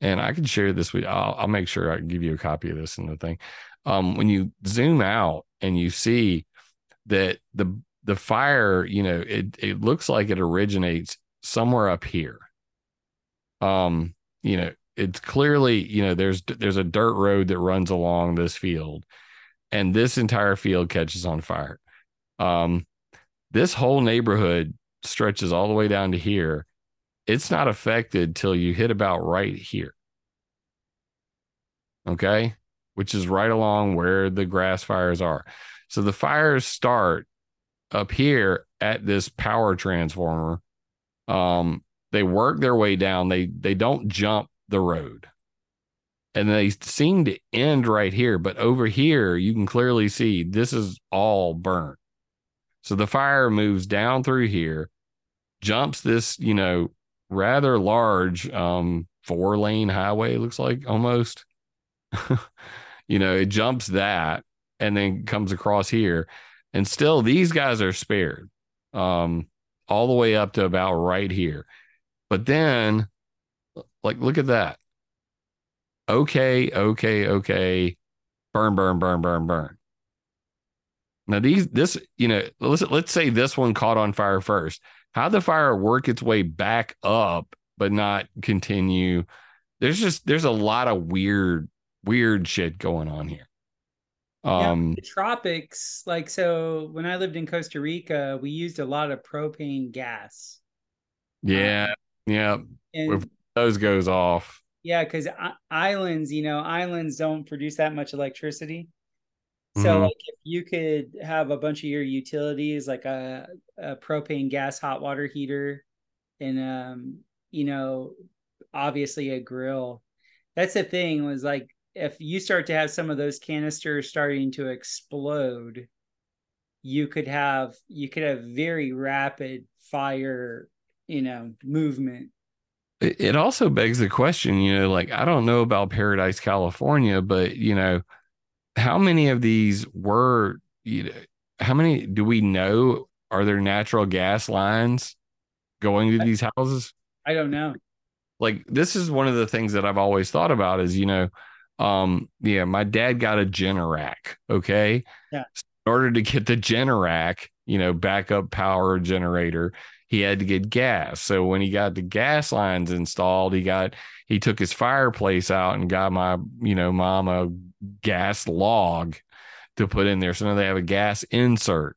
and I can share this with I'll, I'll make sure I give you a copy of this and the thing. Um, when you zoom out and you see that the the fire, you know, it it looks like it originates somewhere up here. Um, you know, it's clearly, you know, there's there's a dirt road that runs along this field, and this entire field catches on fire. Um, this whole neighborhood stretches all the way down to here. It's not affected till you hit about right here. Okay which is right along where the grass fires are. So the fires start up here at this power transformer. Um, they work their way down. They they don't jump the road. And they seem to end right here, but over here you can clearly see this is all burnt. So the fire moves down through here, jumps this, you know, rather large um four lane highway looks like almost you know, it jumps that and then comes across here. And still, these guys are spared um, all the way up to about right here. But then, like, look at that. Okay, okay, okay. Burn, burn, burn, burn, burn. Now, these, this, you know, let's, let's say this one caught on fire first. How the fire work its way back up, but not continue? There's just, there's a lot of weird weird shit going on here. Um, yeah, the tropics, like so, when I lived in Costa Rica, we used a lot of propane gas. Yeah, um, yeah. And, if those goes off, yeah, because islands, you know, islands don't produce that much electricity. So, mm-hmm. like, if you could have a bunch of your utilities, like a, a propane gas hot water heater, and um, you know, obviously a grill. That's the thing was like if you start to have some of those canisters starting to explode, you could have you could have very rapid fire, you know, movement it also begs the question, you know, like I don't know about Paradise, California, but you know, how many of these were, you know, how many do we know are there natural gas lines going to these houses? I don't know. Like this is one of the things that I've always thought about is, you know, um, yeah, my dad got a Generac, okay? Yeah. In order to get the Generac, you know, backup power generator, he had to get gas. So when he got the gas lines installed, he got he took his fireplace out and got my, you know, mom a gas log to put in there. So now they have a gas insert.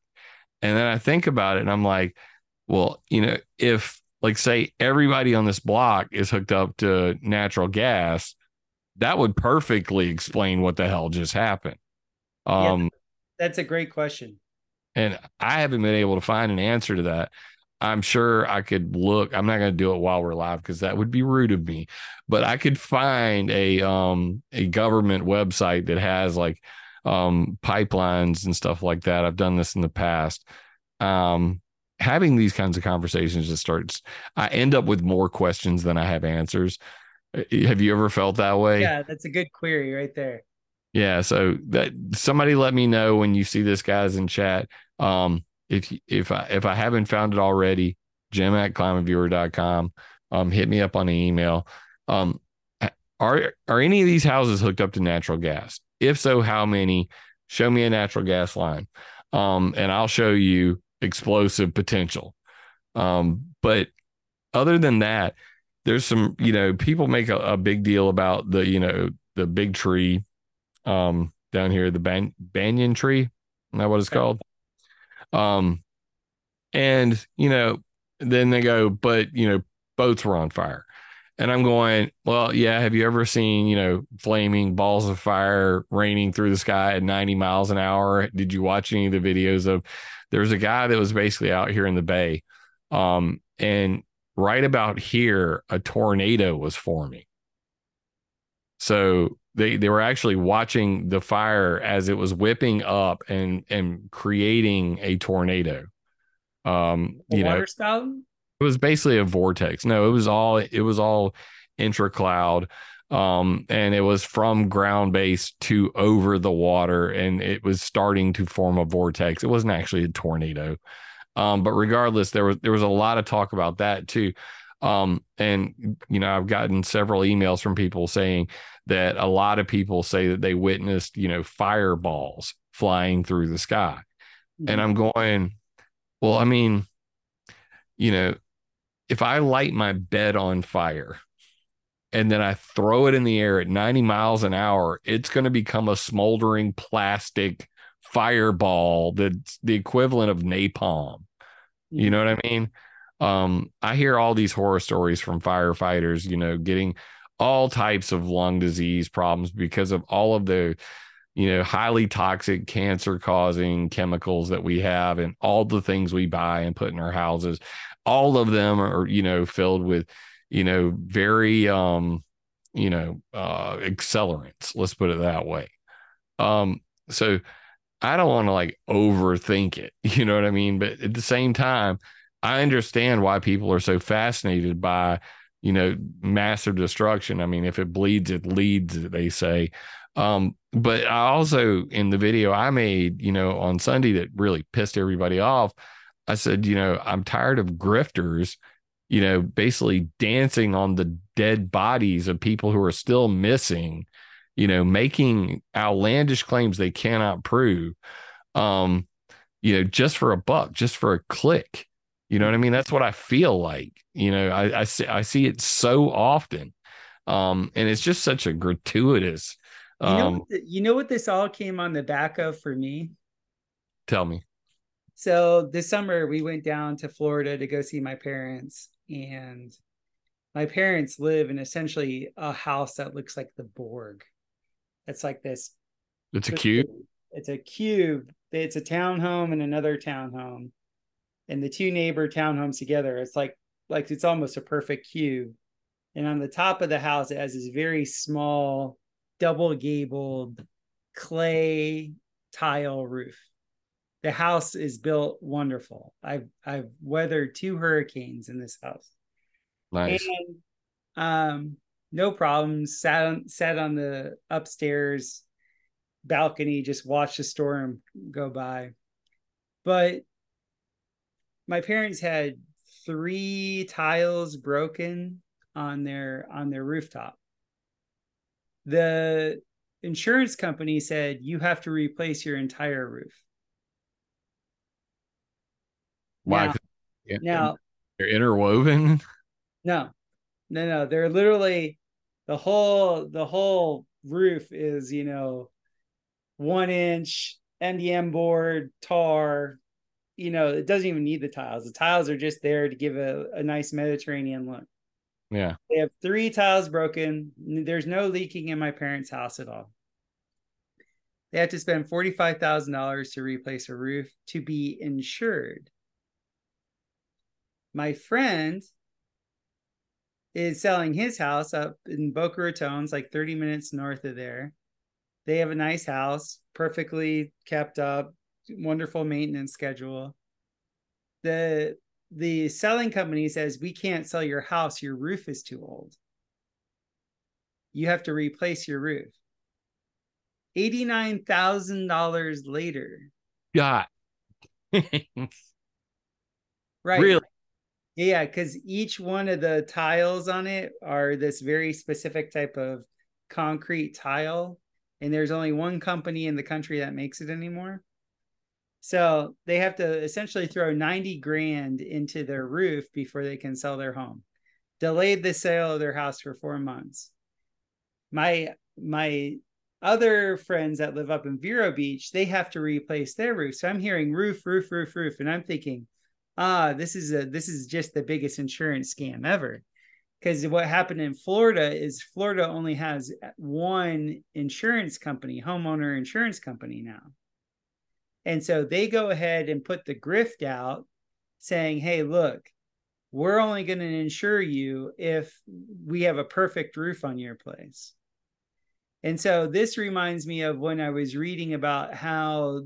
And then I think about it and I'm like, well, you know, if like say everybody on this block is hooked up to natural gas, that would perfectly explain what the hell just happened. Um yeah, that's a great question. And I haven't been able to find an answer to that. I'm sure I could look. I'm not going to do it while we're live because that would be rude of me. But I could find a um a government website that has like um pipelines and stuff like that. I've done this in the past. Um having these kinds of conversations just starts I end up with more questions than I have answers. Uh, have you ever felt that way? Yeah, that's a good query right there. Yeah, so that somebody let me know when you see this guys in chat. Um if if I if I haven't found it already, Jim at climateviewer.com. Um, hit me up on the email. Um, are are any of these houses hooked up to natural gas? If so, how many? Show me a natural gas line. Um, and I'll show you explosive potential. Um, but other than that, there's some, you know, people make a, a big deal about the, you know, the big tree um down here, the ban- banyan tree. Isn't that what it's called? Um, and you know, then they go, but you know, boats were on fire. And I'm going, well, yeah. Have you ever seen, you know, flaming balls of fire raining through the sky at 90 miles an hour? Did you watch any of the videos of? There's a guy that was basically out here in the bay, um, and right about here, a tornado was forming. So they they were actually watching the fire as it was whipping up and and creating a tornado. Um, a you know, spout? It was basically a vortex. No, it was all it was all intra-cloud. Um, and it was from ground base to over the water, and it was starting to form a vortex. It wasn't actually a tornado. Um, but regardless, there was there was a lot of talk about that too. Um, and you know, I've gotten several emails from people saying that a lot of people say that they witnessed, you know, fireballs flying through the sky. Mm-hmm. And I'm going, well, I mean, you know, if I light my bed on fire and then I throw it in the air at 90 miles an hour, it's going to become a smoldering plastic fireball that's the equivalent of napalm. You mm-hmm. know what I mean? Um, I hear all these horror stories from firefighters, you know, getting all types of lung disease problems because of all of the you know highly toxic cancer causing chemicals that we have and all the things we buy and put in our houses. All of them are you know filled with you know very um you know uh accelerants. Let's put it that way. Um so i don't want to like overthink it you know what i mean? But at the same time i understand why people are so fascinated by you know, massive destruction. I mean, if it bleeds, it leads, they say. Um, but I also in the video I made, you know, on Sunday that really pissed everybody off. I said, you know, I'm tired of grifters, you know, basically dancing on the dead bodies of people who are still missing, you know, making outlandish claims they cannot prove. Um, you know, just for a buck, just for a click. You know what I mean? That's what I feel like. You know, I, I see I see it so often. Um, and it's just such a gratuitous You know, um, the, you know what this all came on the back of for me? Tell me. So this summer we went down to Florida to go see my parents, and my parents live in essentially a house that looks like the Borg. It's like this. It's a cube. It's a cube. It's a townhome and another townhome, and the two neighbor townhomes together. It's like like it's almost a perfect cube. And on the top of the house, it has this very small, double gabled clay tile roof. The house is built wonderful. I've I've weathered two hurricanes in this house. Nice. And um, no problems. Sat on sat on the upstairs balcony, just watched the storm go by. But my parents had three tiles broken on their on their rooftop. The insurance company said you have to replace your entire roof. Why? Now, now they're interwoven. No, no, no. They're literally the whole the whole roof is you know one inch MDF board tar. You know, it doesn't even need the tiles. The tiles are just there to give a, a nice Mediterranean look. Yeah. They have three tiles broken. There's no leaking in my parents' house at all. They have to spend $45,000 to replace a roof to be insured. My friend is selling his house up in Boca Raton, like 30 minutes north of there. They have a nice house, perfectly kept up, wonderful maintenance schedule. The the selling company says we can't sell your house, your roof is too old. You have to replace your roof. $89,000 later. God. right. Really? Yeah, because each one of the tiles on it are this very specific type of concrete tile. And there's only one company in the country that makes it anymore. So they have to essentially throw 90 grand into their roof before they can sell their home. Delayed the sale of their house for four months. My my other friends that live up in Vero Beach, they have to replace their roof. So I'm hearing roof, roof, roof, roof, and I'm thinking, ah, this is a this is just the biggest insurance scam ever. Because what happened in Florida is Florida only has one insurance company, homeowner insurance company now. And so they go ahead and put the grift out saying, hey, look, we're only going to insure you if we have a perfect roof on your place. And so this reminds me of when I was reading about how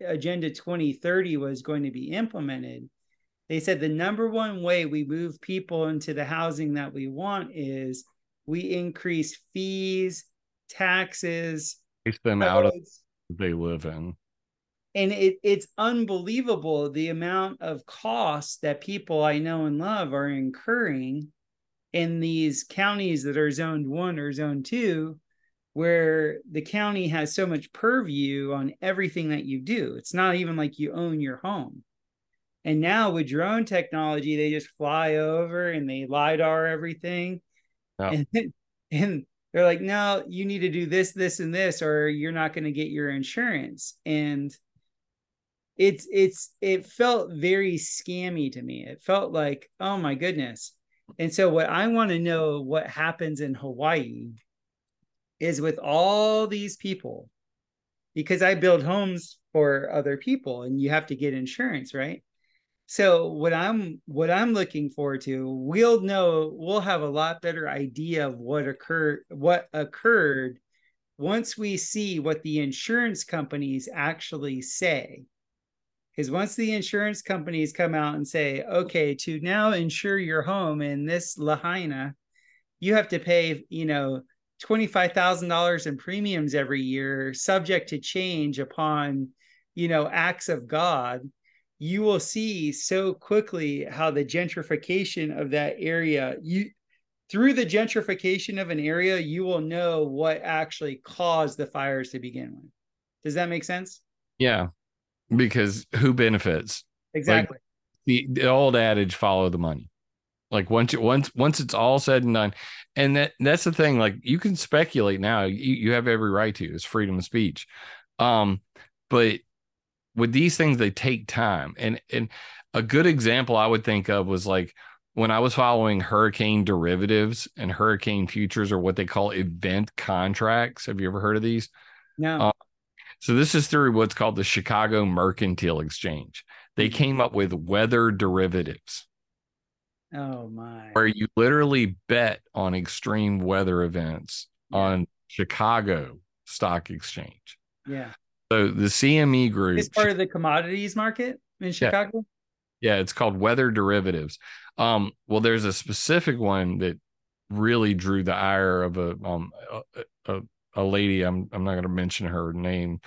Agenda 2030 was going to be implemented they said the number one way we move people into the housing that we want is we increase fees, taxes, take them out of they live in. And it, it's unbelievable the amount of costs that people I know and love are incurring in these counties that are zoned one or zone two, where the county has so much purview on everything that you do. It's not even like you own your home. And now with drone technology, they just fly over and they lidar everything, and and they're like, no, you need to do this, this, and this, or you're not going to get your insurance. And it's it's it felt very scammy to me. It felt like, oh my goodness. And so what I want to know what happens in Hawaii is with all these people, because I build homes for other people and you have to get insurance, right? so what i'm what i'm looking forward to we'll know we'll have a lot better idea of what occurred what occurred once we see what the insurance companies actually say because once the insurance companies come out and say okay to now insure your home in this lahaina you have to pay you know $25000 in premiums every year subject to change upon you know acts of god you will see so quickly how the gentrification of that area you through the gentrification of an area you will know what actually caused the fires to begin with. Does that make sense? Yeah because who benefits exactly like the, the old adage follow the money Like once once once it's all said and done, and that that's the thing. Like you can speculate now. You, you have every right to. It's freedom of speech. Um, but with these things, they take time. And and a good example I would think of was like when I was following hurricane derivatives and hurricane futures, or what they call event contracts. Have you ever heard of these? No. Uh, so this is through what's called the Chicago Mercantile Exchange. They mm-hmm. came up with weather derivatives. Oh my. Where you literally bet on extreme weather events yeah. on Chicago Stock Exchange. Yeah. So the CME group is part of the commodities market in Chicago. Yeah, yeah it's called weather derivatives. Um, well, there's a specific one that really drew the ire of a um a, a, a lady. I'm I'm not going to mention her name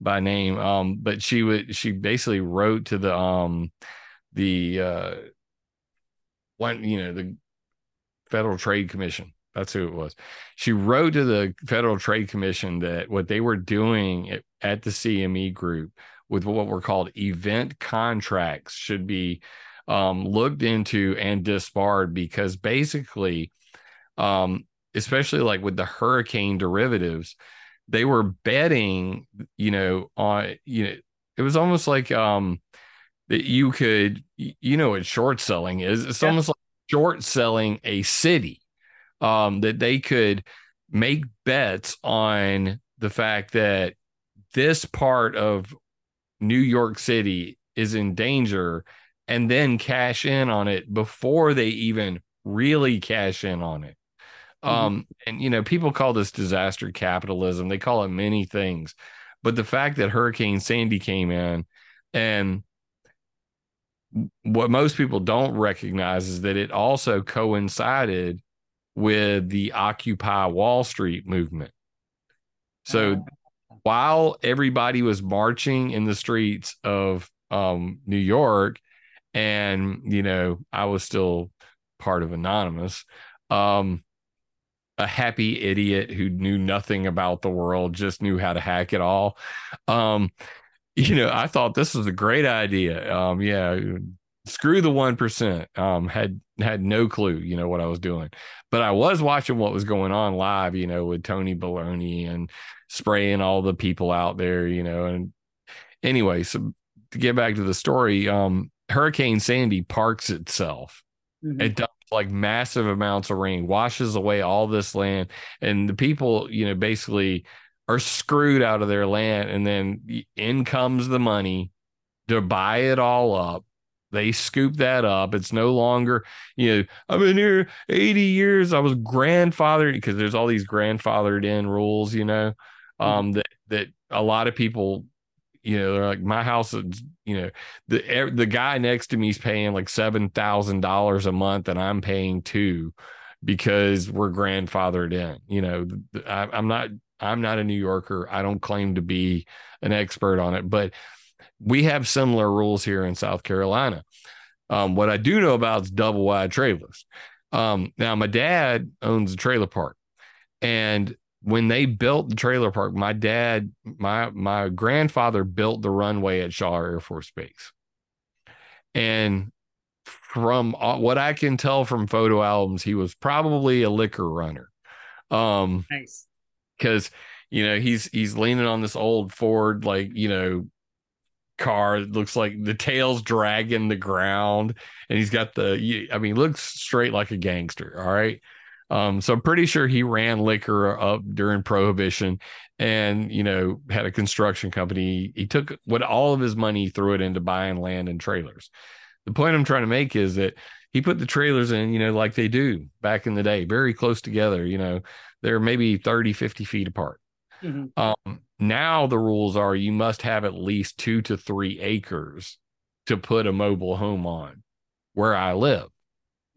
by name. Um, but she would she basically wrote to the um the uh one you know the Federal Trade Commission. That's who it was. She wrote to the Federal Trade Commission that what they were doing at, at the CME group with what were called event contracts should be um, looked into and disbarred because basically, um, especially like with the hurricane derivatives, they were betting, you know, on you know, it was almost like um that you could you know what short selling is. It's yeah. almost like short selling a city. Um, that they could make bets on the fact that this part of New York City is in danger and then cash in on it before they even really cash in on it. Mm-hmm. Um, and you know, people call this disaster capitalism. They call it many things. But the fact that Hurricane Sandy came in and what most people don't recognize is that it also coincided with the Occupy Wall Street movement. So uh, while everybody was marching in the streets of um, New York, and you know, I was still part of Anonymous, um, a happy idiot who knew nothing about the world, just knew how to hack it all. Um, you know, I thought this was a great idea. Um, yeah, screw the one percent. Um, had had no clue, you know, what I was doing, but I was watching what was going on live, you know, with Tony Baloney and spraying all the people out there, you know. And anyway, so to get back to the story, um, Hurricane Sandy parks itself. Mm-hmm. It dumps like massive amounts of rain, washes away all this land, and the people, you know, basically are screwed out of their land. And then in comes the money to buy it all up. They scoop that up. It's no longer, you know, I've been here 80 years. I was grandfathered because there's all these grandfathered in rules, you know, mm-hmm. um, that that a lot of people you know, they're like my house is, you know, the the guy next to me is paying like seven thousand dollars a month, and I'm paying two because we're grandfathered in. You know, I, I'm not I'm not a New Yorker. I don't claim to be an expert on it, but we have similar rules here in South Carolina. Um, what I do know about is double wide trailers. Um, now, my dad owns a trailer park, and when they built the trailer park, my dad, my my grandfather built the runway at Shaw Air Force Base. And from what I can tell from photo albums, he was probably a liquor runner. Um nice. Cuz you know, he's he's leaning on this old Ford like, you know, car. It looks like the tail's dragging the ground and he's got the I mean, looks straight like a gangster, all right? Um, so I'm pretty sure he ran liquor up during Prohibition, and you know had a construction company. He took what all of his money, threw it into buying land and trailers. The point I'm trying to make is that he put the trailers in, you know, like they do back in the day, very close together. You know, they're maybe 30, 50 feet apart. Mm-hmm. Um, now the rules are you must have at least two to three acres to put a mobile home on where I live.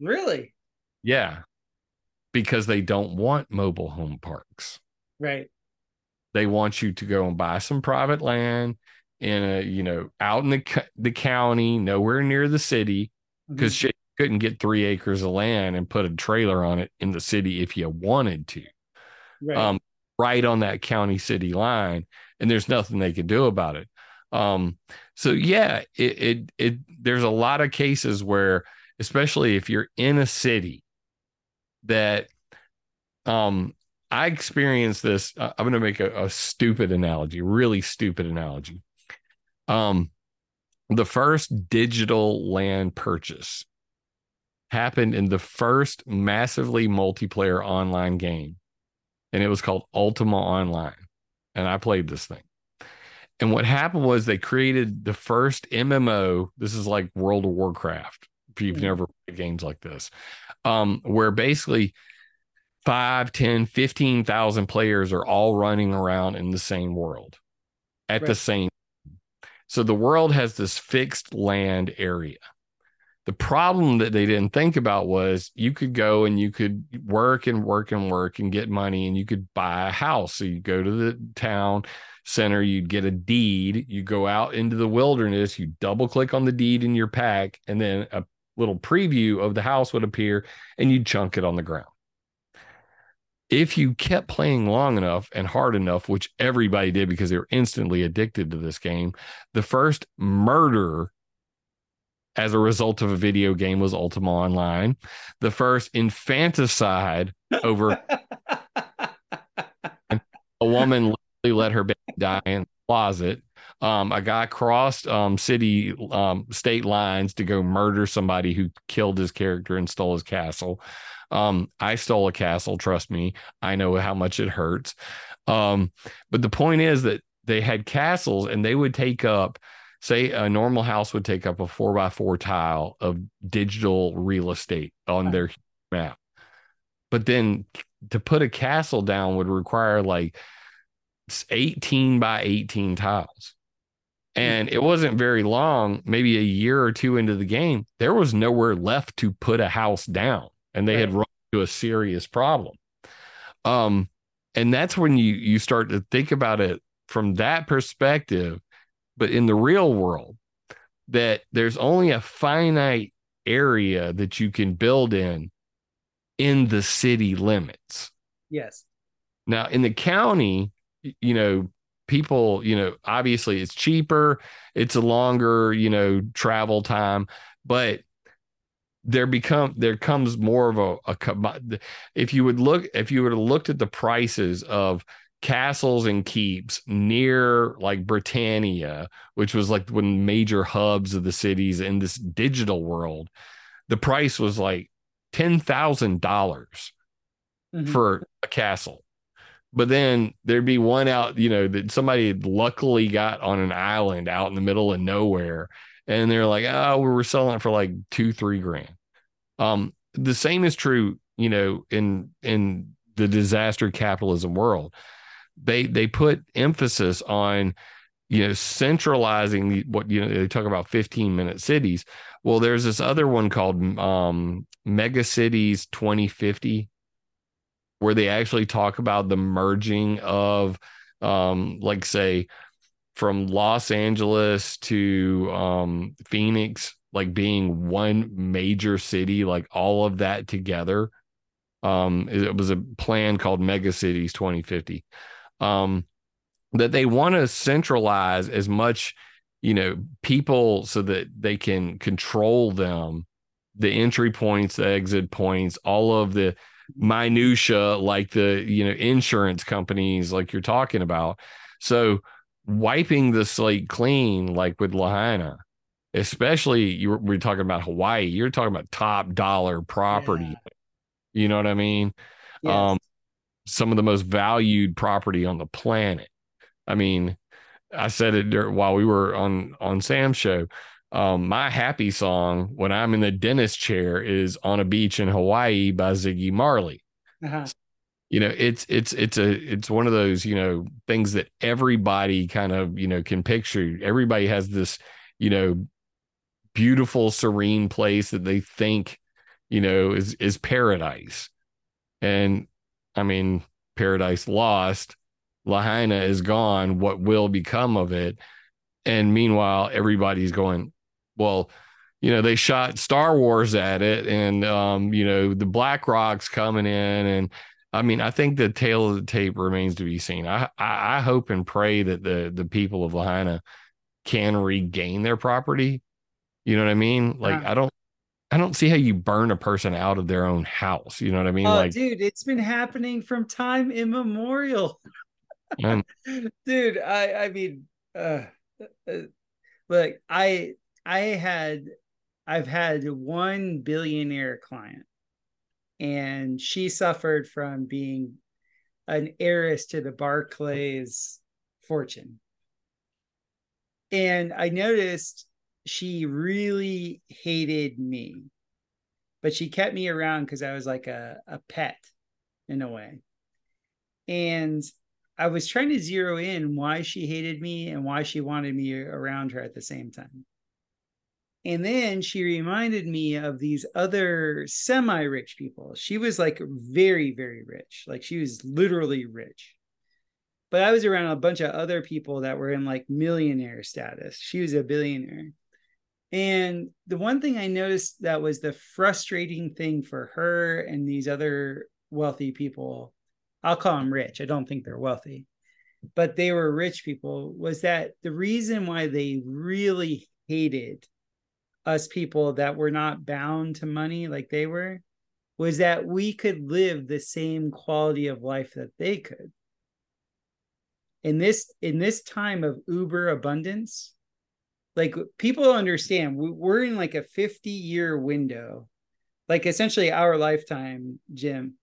Really? Yeah because they don't want mobile home parks. Right. They want you to go and buy some private land in a, you know, out in the the county, nowhere near the city, because mm-hmm. couldn't get three acres of land and put a trailer on it in the city if you wanted to. Right. Um, right on that county city line, and there's nothing they could do about it. Um, so yeah, it, it it there's a lot of cases where especially if you're in a city that um I experienced this. Uh, I'm going to make a, a stupid analogy, really stupid analogy. Um, the first digital land purchase happened in the first massively multiplayer online game, and it was called Ultima Online. And I played this thing. And what happened was they created the first MMO. This is like World of Warcraft. If you've never played games like this, um, where basically 5, 10, 15,000 players are all running around in the same world at right. the same so the world has this fixed land area. The problem that they didn't think about was you could go and you could work and work and work and get money and you could buy a house. So you go to the town center, you'd get a deed, you go out into the wilderness, you double click on the deed in your pack, and then a little preview of the house would appear and you'd chunk it on the ground if you kept playing long enough and hard enough, which everybody did because they were instantly addicted to this game, the first murder as a result of a video game was Ultima Online. The first infanticide over a woman literally let her baby die in the closet. Um, a guy crossed um, city um, state lines to go murder somebody who killed his character and stole his castle. Um, I stole a castle. Trust me, I know how much it hurts. Um, but the point is that they had castles and they would take up, say, a normal house would take up a four by four tile of digital real estate on their map. But then to put a castle down would require like 18 by 18 tiles. And it wasn't very long, maybe a year or two into the game, there was nowhere left to put a house down and they right. had run into a serious problem. Um, and that's when you you start to think about it from that perspective. But in the real world, that there's only a finite area that you can build in in the city limits. Yes. Now in the county, you know, people, you know, obviously it's cheaper, it's a longer, you know, travel time, but there become there comes more of a, a if you would look if you would have looked at the prices of castles and keeps near like Britannia, which was like one major hubs of the cities in this digital world, the price was like ten thousand dollars mm-hmm. for a castle. But then there'd be one out, you know, that somebody luckily got on an island out in the middle of nowhere and they're like, oh, we were selling it for like two, three grand. Um, the same is true, you know, in in the disaster capitalism world. They they put emphasis on, you know, centralizing what you know they talk about 15 minute cities. Well, there's this other one called um, Mega Cities 2050, where they actually talk about the merging of, um, like say, from Los Angeles to um, Phoenix, like being one major city, like all of that together. Um, it was a plan called Mega Cities 2050. Um, that they want to centralize as much, you know, people so that they can control them, the entry points, the exit points, all of the minutia, like the you know insurance companies, like you're talking about. So wiping the slate clean, like with Lahaina, especially you we're talking about Hawaii, you're talking about top dollar property. Yeah. You know what I mean? Yes. Um, some of the most valued property on the planet. I mean, I said it while we were on on Sam's show. Um, my happy song when I'm in the dentist chair is "On a Beach in Hawaii" by Ziggy Marley. Uh-huh. You know it's it's it's a it's one of those you know things that everybody kind of you know can picture. Everybody has this you know beautiful serene place that they think you know is is paradise. And i mean paradise lost lahaina is gone what will become of it? And meanwhile everybody's going well you know they shot star wars at it and um you know the BlackRock's coming in and I mean, I think the tale of the tape remains to be seen. I, I, I hope and pray that the the people of Lahaina can regain their property. You know what I mean? Like, yeah. I don't I don't see how you burn a person out of their own house. You know what I mean? Oh, like, dude, it's been happening from time immemorial. Dude, I I mean, uh, uh, look, I I had I've had one billionaire client, and she suffered from being an heiress to the Barclays fortune. And I noticed she really hated me, but she kept me around because I was like a, a pet in a way. And I was trying to zero in why she hated me and why she wanted me around her at the same time. And then she reminded me of these other semi rich people. She was like very, very rich. Like she was literally rich. But I was around a bunch of other people that were in like millionaire status. She was a billionaire. And the one thing I noticed that was the frustrating thing for her and these other wealthy people, I'll call them rich. I don't think they're wealthy, but they were rich people, was that the reason why they really hated us people that were not bound to money like they were was that we could live the same quality of life that they could in this in this time of uber abundance like people understand we're in like a 50 year window like essentially our lifetime jim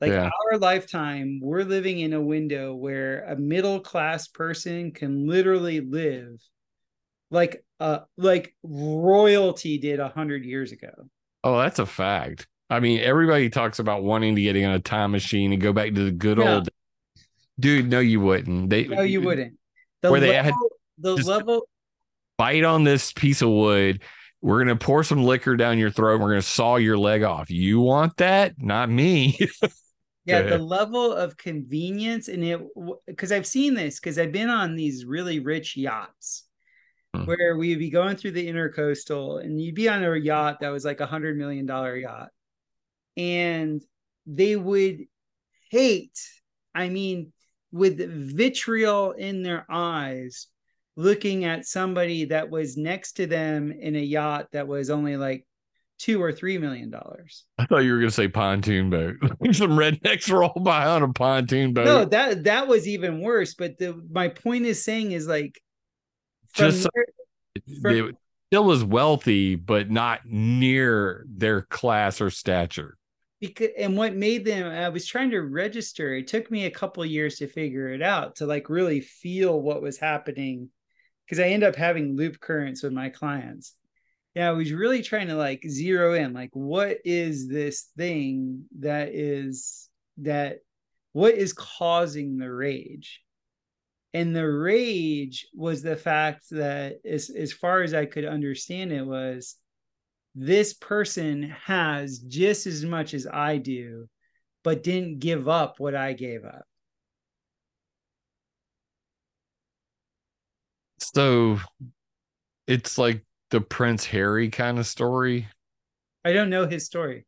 like yeah. our lifetime we're living in a window where a middle class person can literally live like uh like royalty did a hundred years ago. Oh, that's a fact. I mean, everybody talks about wanting to get in a time machine and go back to the good yeah. old. Dude, no, you wouldn't. They no, you wouldn't. The where level, they had the level bite on this piece of wood. We're gonna pour some liquor down your throat. we're gonna saw your leg off. You want that? Not me. yeah, the level of convenience and it because I've seen this because I've been on these really rich yachts mm. where we'd be going through the intercoastal and you'd be on a yacht that was like a hundred million dollar yacht. And they would hate, I mean, with vitriol in their eyes, looking at somebody that was next to them in a yacht that was only like two or three million dollars. I thought you were going to say pontoon boat. Some rednecks roll by on a pontoon boat. No, that that was even worse. But the my point is saying is like just there, still was wealthy, but not near their class or stature. Because and what made them, I was trying to register. It took me a couple years to figure it out to like really feel what was happening, because I end up having loop currents with my clients. Yeah, I was really trying to like zero in, like what is this thing that is that what is causing the rage and the rage was the fact that as, as far as i could understand it was this person has just as much as i do but didn't give up what i gave up. So it's like the prince harry kind of story? I don't know his story.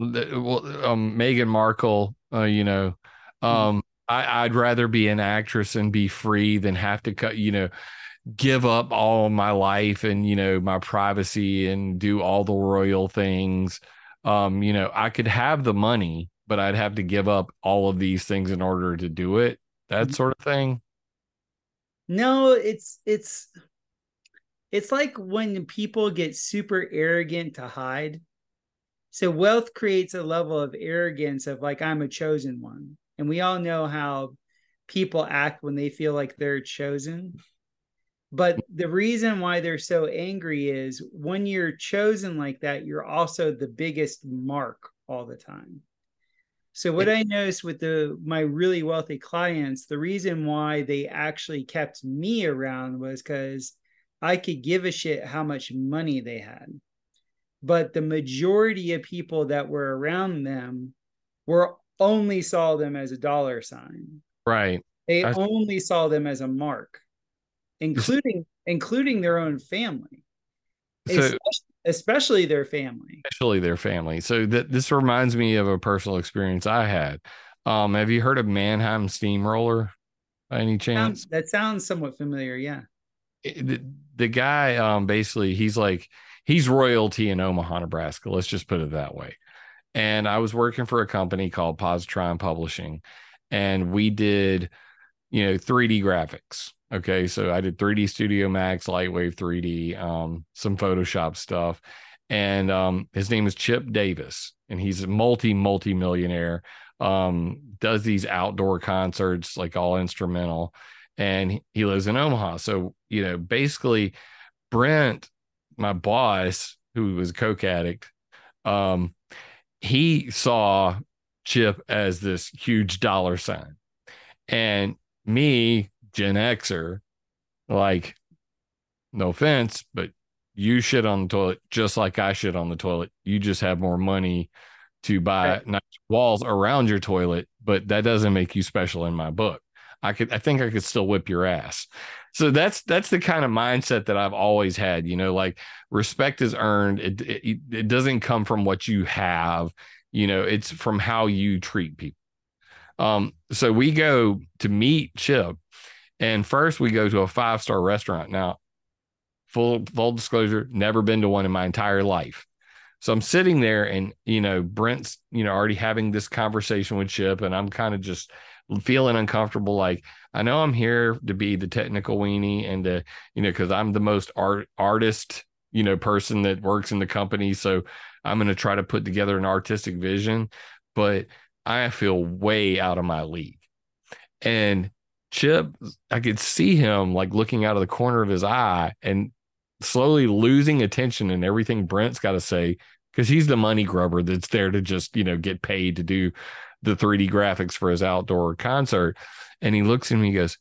Well um meghan markle uh, you know mm-hmm. um I, I'd rather be an actress and be free than have to cut, you know, give up all my life and you know my privacy and do all the royal things. Um, you know, I could have the money, but I'd have to give up all of these things in order to do it. That mm-hmm. sort of thing. No, it's it's it's like when people get super arrogant to hide. So wealth creates a level of arrogance of like I'm a chosen one. And we all know how people act when they feel like they're chosen. But the reason why they're so angry is when you're chosen like that, you're also the biggest mark all the time. So what I noticed with the my really wealthy clients, the reason why they actually kept me around was because I could give a shit how much money they had. But the majority of people that were around them were only saw them as a dollar sign. Right. They I... only saw them as a mark, including including their own family. So, especially, especially their family. Especially their family. So that this reminds me of a personal experience I had. Um, have you heard of Mannheim Steamroller by any chance? That sounds, that sounds somewhat familiar, yeah. The, the guy um basically he's like he's royalty in Omaha, Nebraska. Let's just put it that way. And I was working for a company called Positron Publishing, and we did, you know, 3D graphics. Okay, so I did 3D Studio Max, Lightwave 3D, um, some Photoshop stuff, and um, his name is Chip Davis, and he's a multi multi millionaire. Um, does these outdoor concerts like all instrumental, and he lives in Omaha. So you know, basically, Brent, my boss, who was a coke addict, um, he saw Chip as this huge dollar sign, and me, Gen Xer, like, no offense, but you shit on the toilet just like I shit on the toilet. You just have more money to buy right. nice walls around your toilet, but that doesn't make you special in my book. I could I think I could still whip your ass. So that's that's the kind of mindset that I've always had, you know, like respect is earned. It it, it doesn't come from what you have, you know, it's from how you treat people. Um so we go to meet Chip and first we go to a five-star restaurant. Now, full full disclosure, never been to one in my entire life. So I'm sitting there and you know Brent's you know already having this conversation with Chip and I'm kind of just feeling uncomfortable like I know I'm here to be the technical weenie and to you know cuz I'm the most art artist you know person that works in the company so I'm going to try to put together an artistic vision but I feel way out of my league. And Chip, I could see him like looking out of the corner of his eye and slowly losing attention and everything Brent's got to say because he's the money grubber that's there to just, you know, get paid to do the 3D graphics for his outdoor concert. And he looks at me, he goes,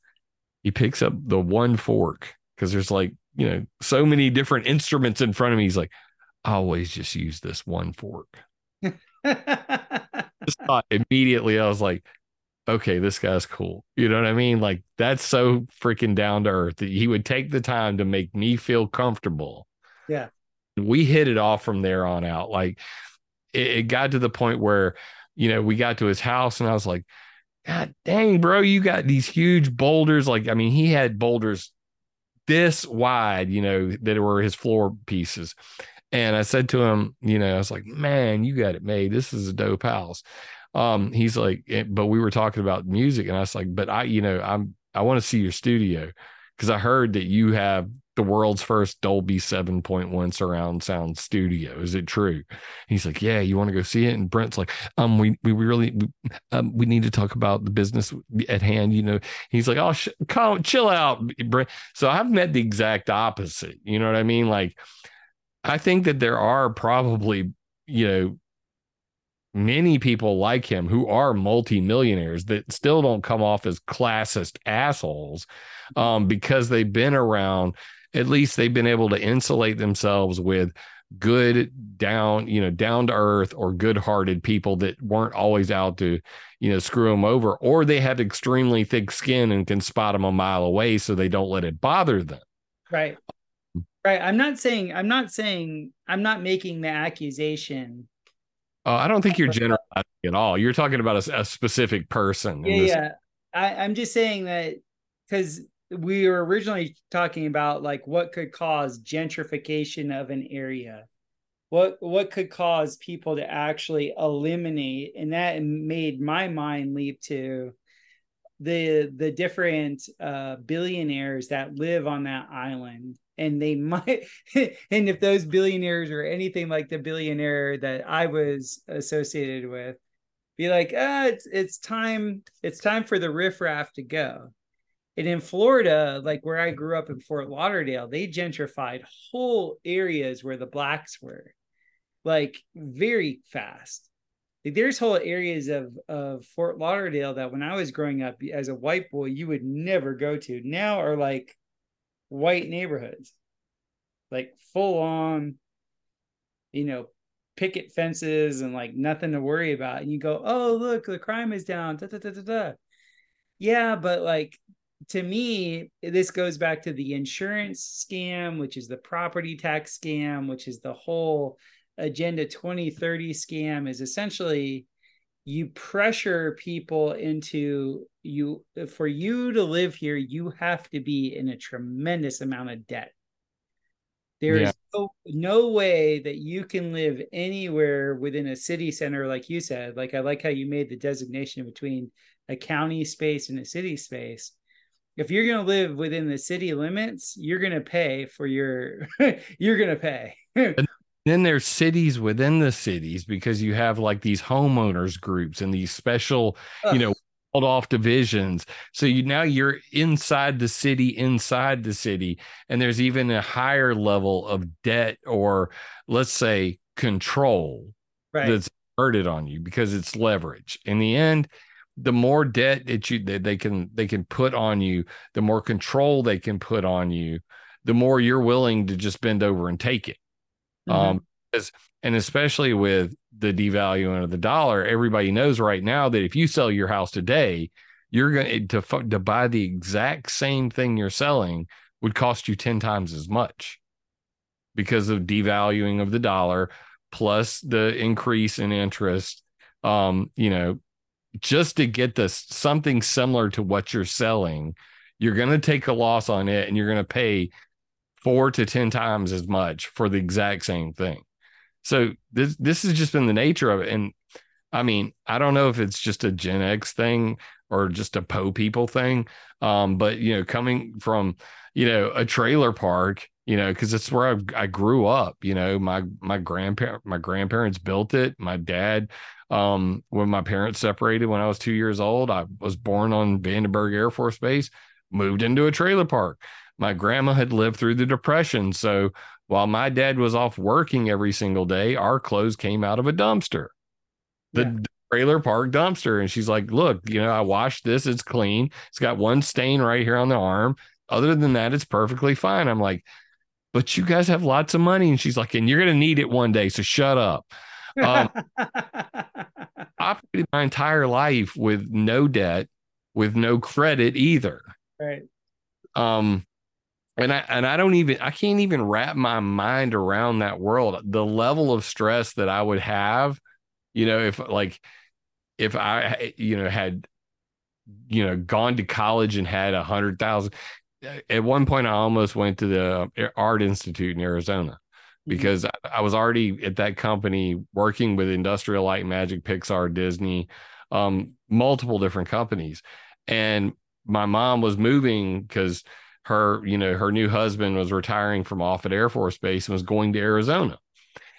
he picks up the one fork because there's like, you know, so many different instruments in front of me. He's like, I always just use this one fork. just thought immediately, I was like, okay, this guy's cool. You know what I mean? Like that's so freaking down to earth that he would take the time to make me feel comfortable. Yeah. We hit it off from there on out. Like it, it got to the point where, you know, we got to his house and I was like, God dang, bro, you got these huge boulders. Like, I mean, he had boulders this wide, you know, that were his floor pieces. And I said to him, you know, I was like, man, you got it made. This is a dope house um, he's like, eh, but we were talking about music, and I was like, but I, you know, I'm I want to see your studio because I heard that you have the world's first Dolby 7.1 surround sound studio. Is it true? He's like, yeah, you want to go see it? And Brent's like, um, we, we really, we, um, we need to talk about the business at hand. You know, he's like, oh, sh- calm, chill out, Brent. So I've met the exact opposite. You know what I mean? Like, I think that there are probably, you know, many people like him who are multimillionaires that still don't come off as classist assholes um, because they've been around at least they've been able to insulate themselves with good down you know down to earth or good hearted people that weren't always out to you know screw them over or they have extremely thick skin and can spot them a mile away so they don't let it bother them right right i'm not saying i'm not saying i'm not making the accusation Oh, I don't think you're generalizing at all. You're talking about a, a specific person. Yeah, yeah. I, I'm just saying that because we were originally talking about like what could cause gentrification of an area. What what could cause people to actually eliminate and that made my mind leap to the the different uh billionaires that live on that island. And they might and if those billionaires are anything like the billionaire that I was associated with be like ah it's it's time it's time for the riffraff to go and in Florida like where I grew up in Fort Lauderdale they gentrified whole areas where the blacks were like very fast like there's whole areas of of Fort Lauderdale that when I was growing up as a white boy you would never go to now are like white neighborhoods, like full on, you know, picket fences and like nothing to worry about. And you go, oh, look, the crime is down. Da, da, da, da, da. Yeah, but like to me, this goes back to the insurance scam, which is the property tax scam, which is the whole Agenda 2030 scam, is essentially you pressure people into you for you to live here you have to be in a tremendous amount of debt There yeah. is no, no way that you can live anywhere within a city center, like you said. Like I like how you made the designation between a county space and a city space. If you're going to live within the city limits, you're going to pay for your. you're going to pay. then there's cities within the cities because you have like these homeowners groups and these special, Ugh. you know, off divisions. So you now you're inside the city, inside the city, and there's even a higher level of debt or let's say control right. that's burdened on you because it's leverage. In the end, the more debt that you that they can they can put on you, the more control they can put on you, the more you're willing to just bend over and take it. Mm-hmm. Um, and especially with the devaluing of the dollar, everybody knows right now that if you sell your house today, you're going to to buy the exact same thing you're selling would cost you 10 times as much because of devaluing of the dollar plus the increase in interest um you know just to get this something similar to what you're selling you're going to take a loss on it and you're going to pay 4 to 10 times as much for the exact same thing so this this has just been the nature of it. And I mean, I don't know if it's just a Gen X thing or just a Poe people thing. Um, but you know, coming from you know a trailer park, you know, because it's where I, I grew up. You know, my my grandparent my grandparents built it. My dad, um, when my parents separated when I was two years old, I was born on Vandenberg Air Force Base, moved into a trailer park. My grandma had lived through the depression, so while my dad was off working every single day, our clothes came out of a dumpster, the yeah. trailer park dumpster. And she's like, Look, you know, I washed this, it's clean. It's got one stain right here on the arm. Other than that, it's perfectly fine. I'm like, But you guys have lots of money. And she's like, And you're going to need it one day. So shut up. Um, operated my entire life with no debt, with no credit either. Right. Um, and I and I don't even I can't even wrap my mind around that world. The level of stress that I would have, you know, if like if I you know had you know gone to college and had a hundred thousand. At one point, I almost went to the art institute in Arizona. Because mm-hmm. I was already at that company working with Industrial Light Magic, Pixar, Disney, um, multiple different companies, and my mom was moving because her, you know, her new husband was retiring from Offutt Air Force Base and was going to Arizona.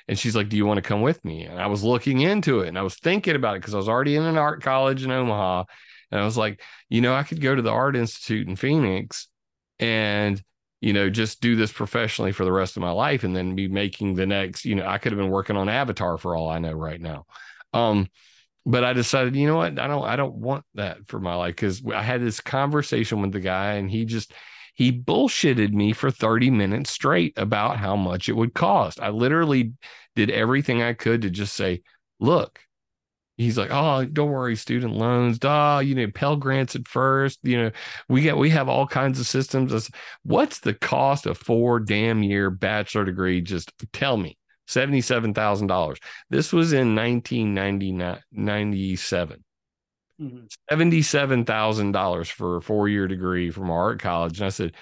And she's like, Do you want to come with me? And I was looking into it and I was thinking about it because I was already in an art college in Omaha. And I was like, you know, I could go to the Art Institute in Phoenix and, you know, just do this professionally for the rest of my life and then be making the next, you know, I could have been working on Avatar for all I know right now. Um, but I decided, you know what, I don't, I don't want that for my life because I had this conversation with the guy and he just, he bullshitted me for 30 minutes straight about how much it would cost. I literally did everything I could to just say, look, he's like, oh, don't worry, student loans, duh, you know, Pell Grants at first, you know, we get we have all kinds of systems. What's the cost of four damn year bachelor degree? Just tell me. $77,000. This was in 1997. Mm-hmm. $77,000 for a four year degree from art college. And I said,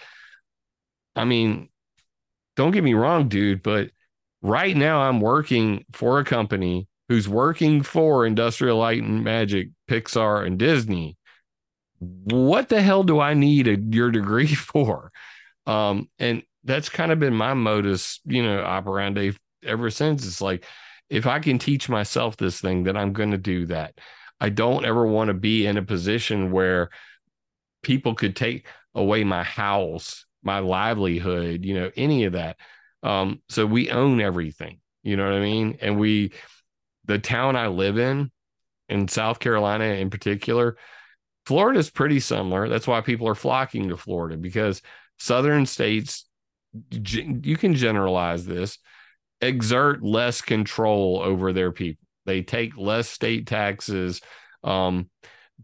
I mean, don't get me wrong, dude, but right now I'm working for a company who's working for Industrial Light and Magic, Pixar, and Disney. What the hell do I need a, your degree for? Um, and that's kind of been my modus, you know, operandi ever since. It's like, if I can teach myself this thing, then I'm going to do that. I don't ever want to be in a position where people could take away my house, my livelihood, you know, any of that. Um, so we own everything, you know what I mean? And we, the town I live in, in South Carolina in particular, Florida is pretty similar. That's why people are flocking to Florida because southern states, you can generalize this, exert less control over their people. They take less state taxes. Um,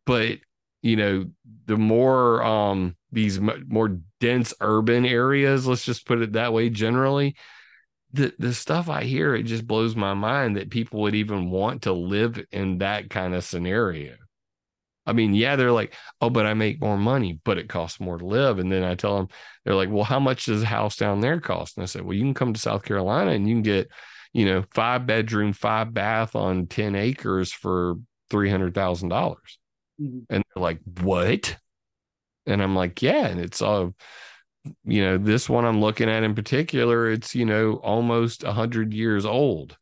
but you know, the more um these more dense urban areas, let's just put it that way, generally, the the stuff I hear, it just blows my mind that people would even want to live in that kind of scenario. I mean, yeah, they're like, oh, but I make more money, but it costs more to live. And then I tell them, they're like, well, how much does a house down there cost? And I said, well, you can come to South Carolina and you can get, you know, five bedroom, five bath on 10 acres for $300,000. mm-hmm. And they're like, what? And I'm like, yeah. And it's all, uh, you know, this one I'm looking at in particular, it's, you know, almost a hundred years old.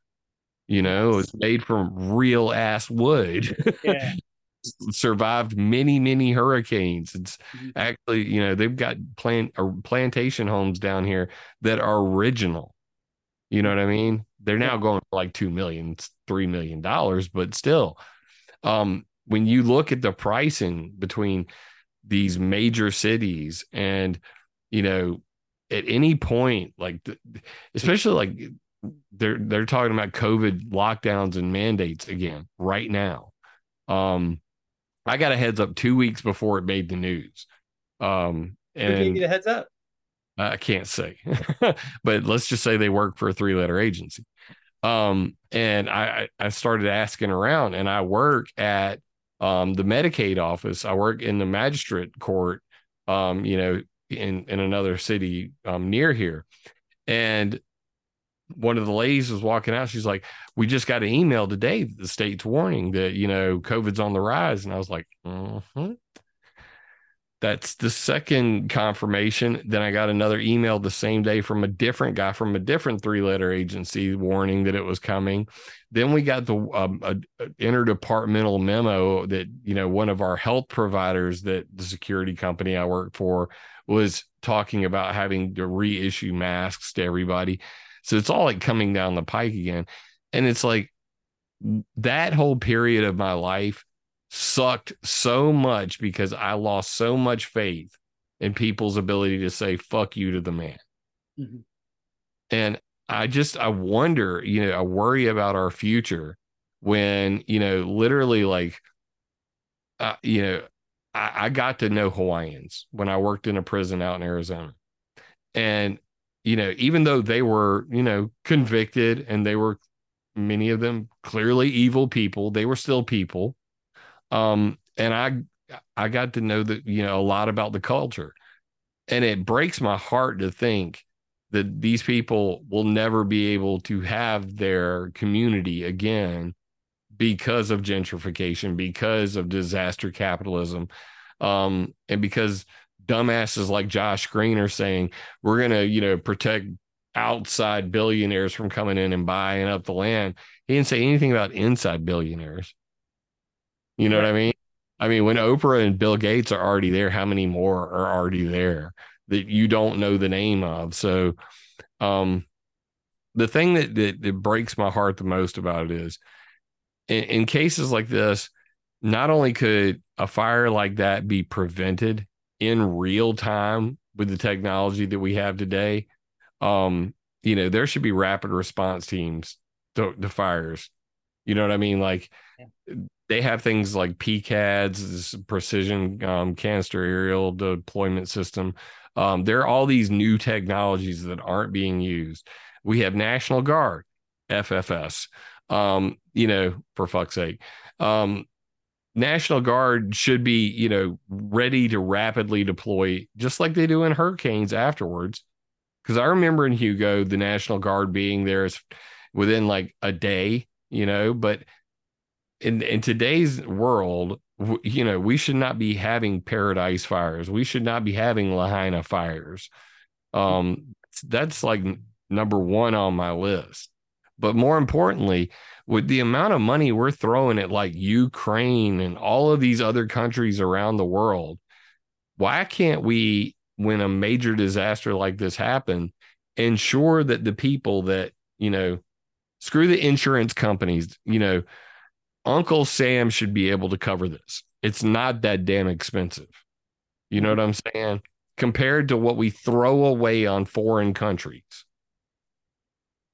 You know, it's made from real ass wood. Yeah. survived many many hurricanes it's mm-hmm. actually you know they've got plant or plantation homes down here that are original you know what i mean they're now going for like two million three million dollars but still um when you look at the pricing between these major cities and you know at any point like especially like they're they're talking about covid lockdowns and mandates again right now um I got a heads up two weeks before it made the news. Um, and you the heads up? I can't say, but let's just say they work for a three letter agency. Um, and I, I started asking around and I work at um, the Medicaid office. I work in the magistrate court, um, you know, in, in another city um, near here. And one of the ladies was walking out. She's like, "We just got an email today, the state's warning that you know COVID's on the rise." And I was like, mm-hmm. "That's the second confirmation." Then I got another email the same day from a different guy from a different three-letter agency warning that it was coming. Then we got the um, a, a interdepartmental memo that you know one of our health providers that the security company I work for was talking about having to reissue masks to everybody so it's all like coming down the pike again. And it's like that whole period of my life sucked so much because I lost so much faith in people's ability to say fuck you to the man. Mm-hmm. And I just I wonder, you know, I worry about our future when, you know, literally like uh, you know, I, I got to know Hawaiians when I worked in a prison out in Arizona. And you know, even though they were, you know, convicted and they were many of them clearly evil people, they were still people. Um, and I I got to know that, you know, a lot about the culture. And it breaks my heart to think that these people will never be able to have their community again because of gentrification, because of disaster capitalism, um, and because dumbasses like Josh Green are saying we're going to, you know, protect outside billionaires from coming in and buying up the land. He didn't say anything about inside billionaires. You know right. what I mean? I mean, when Oprah and Bill Gates are already there, how many more are already there that you don't know the name of? So, um, the thing that, that, that breaks my heart the most about it is in, in cases like this, not only could a fire like that be prevented in real time with the technology that we have today, um, you know, there should be rapid response teams to, to fires. You know what I mean? Like yeah. they have things like PCADS, precision um, canister aerial deployment system. Um, there are all these new technologies that aren't being used. We have National Guard, FFS, um, you know, for fuck's sake. Um, National Guard should be, you know, ready to rapidly deploy, just like they do in hurricanes afterwards. Because I remember in Hugo, the National Guard being there is within like a day, you know, but in in today's world, you know, we should not be having paradise fires. We should not be having Lahaina fires. Um, that's like number one on my list. But more importantly, with the amount of money we're throwing at like Ukraine and all of these other countries around the world, why can't we, when a major disaster like this happen, ensure that the people that, you know, screw the insurance companies, you know, Uncle Sam should be able to cover this. It's not that damn expensive. You know what I'm saying? Compared to what we throw away on foreign countries.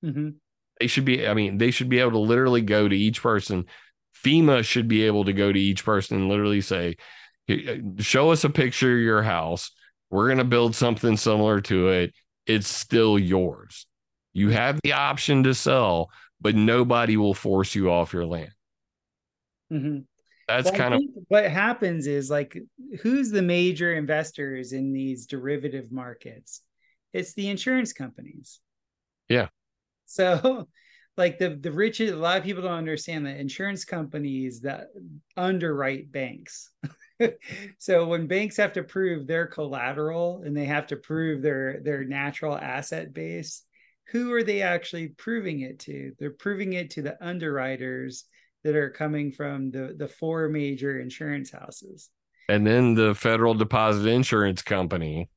Mm-hmm. They should be, I mean, they should be able to literally go to each person. FEMA should be able to go to each person and literally say, show us a picture of your house. We're going to build something similar to it. It's still yours. You have the option to sell, but nobody will force you off your land. Mm-hmm. that's Well, kind of what happens is like who's the major investors in these derivative markets? It's the insurance companies. Yeah. So like the the rich a lot of people don't understand that insurance companies that underwrite banks. so when banks have to prove their collateral and they have to prove their their natural asset base, who are they actually proving it to? They're proving it to the underwriters that are coming from the the four major insurance houses. and then the Federal Deposit Insurance Company.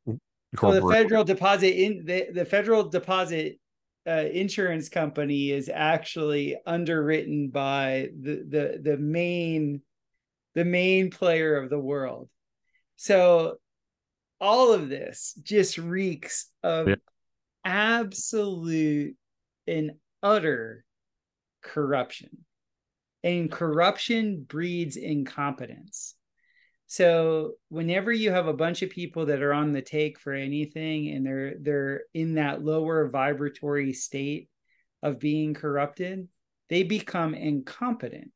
Well, the federal deposit in the, the federal deposit uh, insurance company is actually underwritten by the the the main the main player of the world. So all of this just reeks of Yeah. absolute and utter corruption. And corruption breeds incompetence. So whenever you have a bunch of people that are on the take for anything and they're they're in that lower vibratory state of being corrupted, they become incompetent.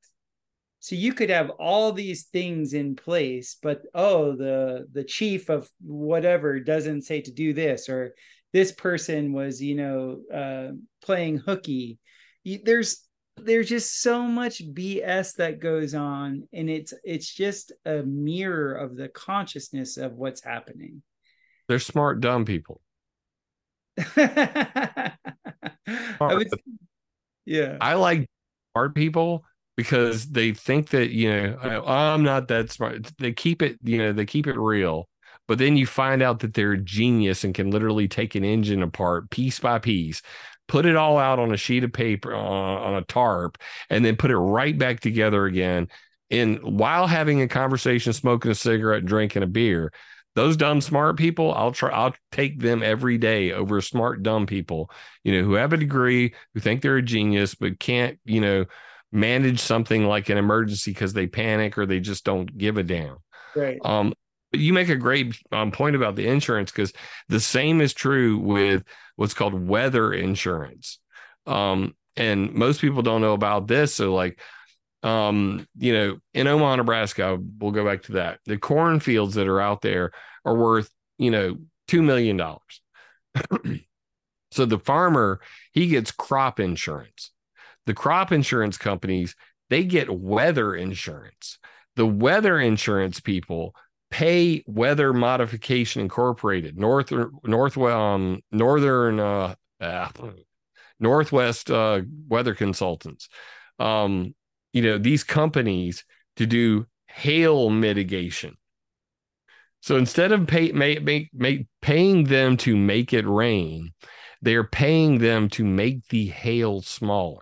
So you could have all these things in place, but oh, the the chief of whatever doesn't say to do this, or this person was, you know, uh, playing hooky. There's there's just so much BS that goes on, and it's it's just a mirror of the consciousness of what's happening. They're smart, dumb people. I would, yeah. I like smart people because they think that you know I- oh, I'm not that smart. They keep it, you know, they keep it real. But then you find out that they're a genius and can literally take an engine apart piece by piece, put it all out on a sheet of paper on, on a tarp, and then put it right back together again. And while having a conversation, smoking a cigarette, drinking a beer, those dumb smart people, I'll try. I'll take them every day over smart dumb people. You know, who have a degree, who think they're a genius, but can't, you know, manage something like an emergency because they panic or they just don't give a damn. Right. Um, but you make a great um, point about the insurance because the same is true with what's called weather insurance. Um, and most people don't know about this. So, like, um, you know, in Omaha, Nebraska, we'll go back to that. The cornfields that are out there are worth, you know, $2 million. so the farmer, he gets crop insurance. The crop insurance companies, they get weather insurance. The weather insurance people pay Weather Modification Incorporated, North North um, Northern uh, ah, Northwest uh, Weather Consultants. Um, you know these companies to do hail mitigation. So instead of pay, make, make, make, paying them to make it rain, they're paying them to make the hail smaller.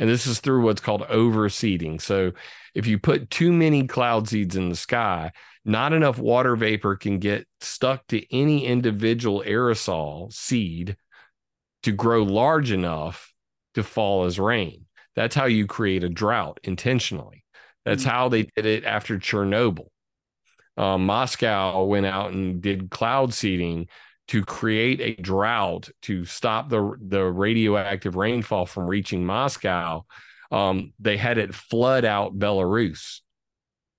And this is through what's called overseeding. So if you put too many cloud seeds in the sky, not enough water vapor can get stuck to any individual aerosol seed to grow large enough to fall as rain. That's how you create a drought intentionally. That's Mhm. how they did it after Chernobyl. Um, Moscow went out and did cloud seeding to create a drought to stop the the radioactive rainfall from reaching Moscow. Um, they had it flood out Belarus.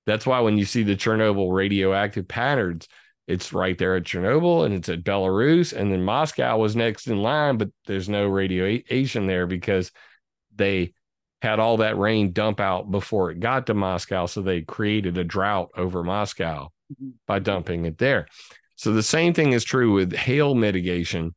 That's why when you see the Chernobyl radioactive patterns, it's right there at Chernobyl and it's at Belarus, and then Moscow was next in line, but there's no radiation there because they had all that rain dump out before it got to Moscow. So they created a drought over Moscow Mhm. by dumping it there. So the same thing is true with hail mitigation.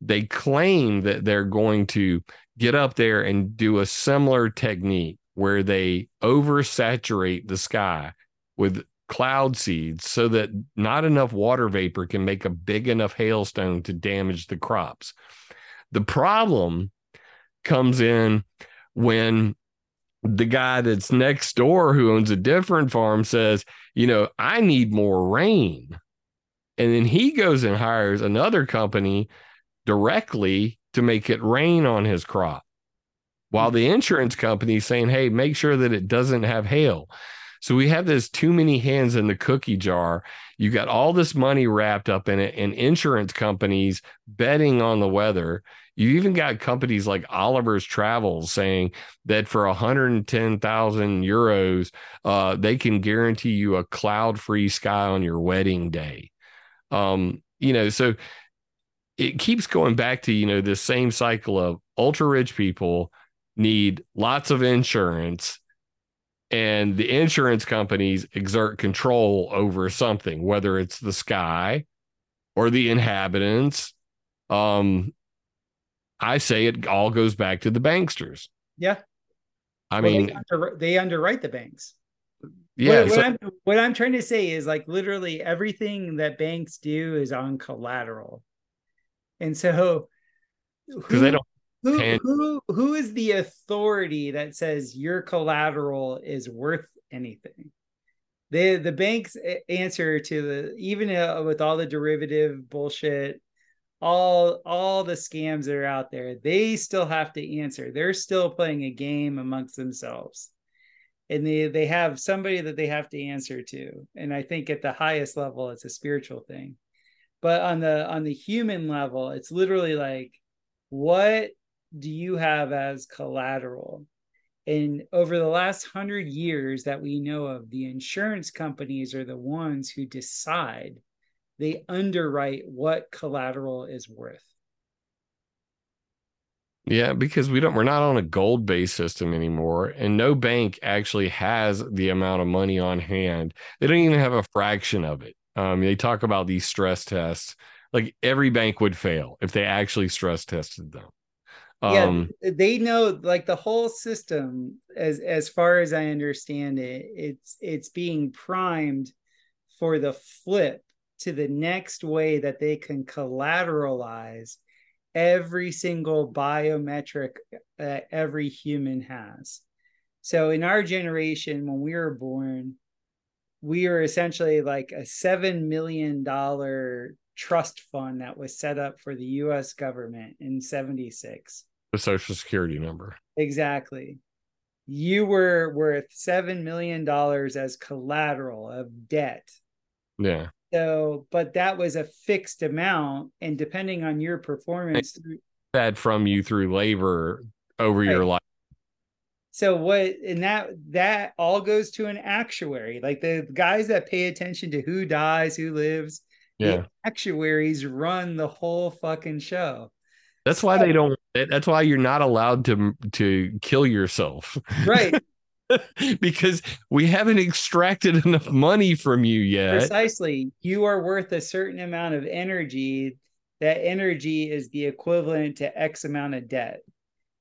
They claim that they're going to get up there and do a similar technique where they oversaturate the sky with cloud seeds so that not enough water vapor can make a big enough hailstone to damage the crops. The problem comes in when the guy that's next door who owns a different farm says, you know, I need more rain. And then he goes and hires another company directly to make it rain on his crop. While the insurance company is saying, hey, make sure that it doesn't have hail. So we have this too many hands in the cookie jar. You got all this money wrapped up in it, and insurance companies betting on the weather. You even got companies like Oliver's Travels saying that for 110,000 euros, uh, they can guarantee you a cloud free sky on your wedding day. Um, you know, so it keeps going back to, you know, this same cycle of ultra rich people need lots of insurance and the insurance companies exert control over something, whether it's the sky or the inhabitants. Um, I say it all goes back to the banksters. Yeah. I well, mean, they, under, they, underwrite the banks. Yeah. What, so, what, I'm, what I'm trying to say is like literally everything that banks do is on collateral. And so, because they don't who, who who is the authority that says your collateral is worth anything? The the banks answer to the even uh, with all the derivative bullshit, all all the scams that are out there, they still have to answer. They're still playing a game amongst themselves. And they they have somebody that they have to answer to. And I think at the highest level it's a spiritual thing. But on the on the human level, it's literally like what do you have as collateral? And over the last hundred years that we know of, the insurance companies are the ones who decide, they underwrite what collateral is worth. Yeah, because we don't we're not on a gold based system anymore and no bank actually has the amount of money on hand. They don't even have a fraction of it. Um, they talk about these stress tests. Like every bank would fail if they actually stress tested them um, yeah they know like the whole system as as far as i understand it it's it's being primed for the flip to the next way that they can collateralize every single biometric that every human has so in our generation when we were born we were essentially like a seven million dollar trust fund that was set up for the US government in 76 the social security number. Exactly. You were worth seven million dollars as collateral of debt. Yeah. So, but that was a fixed amount, and depending on your performance, that from you through labor over right. your life. So what and that that all goes to an actuary, like the guys that pay attention to who dies, who lives. Yeah, actuaries run the whole fucking show. That's why they don't. That's why you're not allowed to to kill yourself. Right. because we haven't extracted enough money from you yet. Precisely. You are worth a certain amount of energy. That energy is the equivalent to X amount of debt.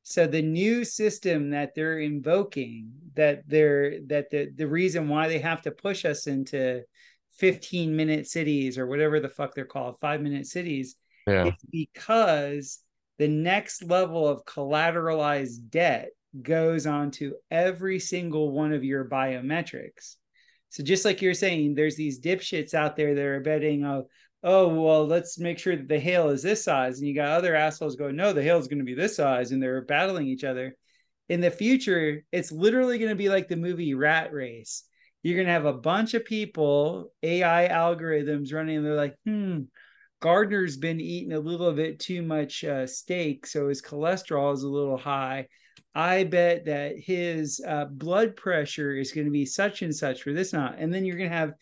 So the new system that they're invoking, that they're that the, the reason why they have to push us into 15 minute cities or whatever the fuck they're called, five minute cities, yeah. is because the next level of collateralized debt goes on to every single one of your biometrics. So just like you're saying, there's these dipshits out there that are betting, oh, oh, well, let's make sure that the hail is this size. And you got other assholes going, no, the hail is going to be this size. And they're battling each other. In the future, it's literally going to be like the movie Rat Race. You're going to have a bunch of people, AI algorithms running, and they're like, hmm, Gardner's been eating a little bit too much uh, steak, so his cholesterol is a little high. I bet that his uh, blood pressure is going to be such and such for this not. And then you're going to have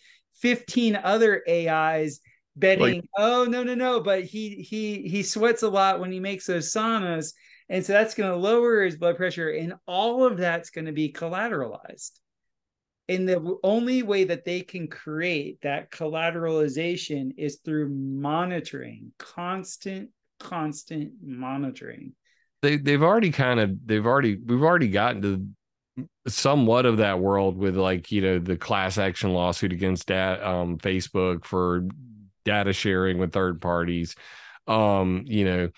15 other AIs betting, like, oh no, no, no, but he he he sweats a lot when he makes those saunas. And so that's going to lower his blood pressure. And all of that's going to be collateralized and the only way that they can create that collateralization is through monitoring constant constant monitoring they they've already kind of they've already we've already gotten to somewhat of that world with like you know the class action lawsuit against that um facebook for data sharing with third parties. Um you know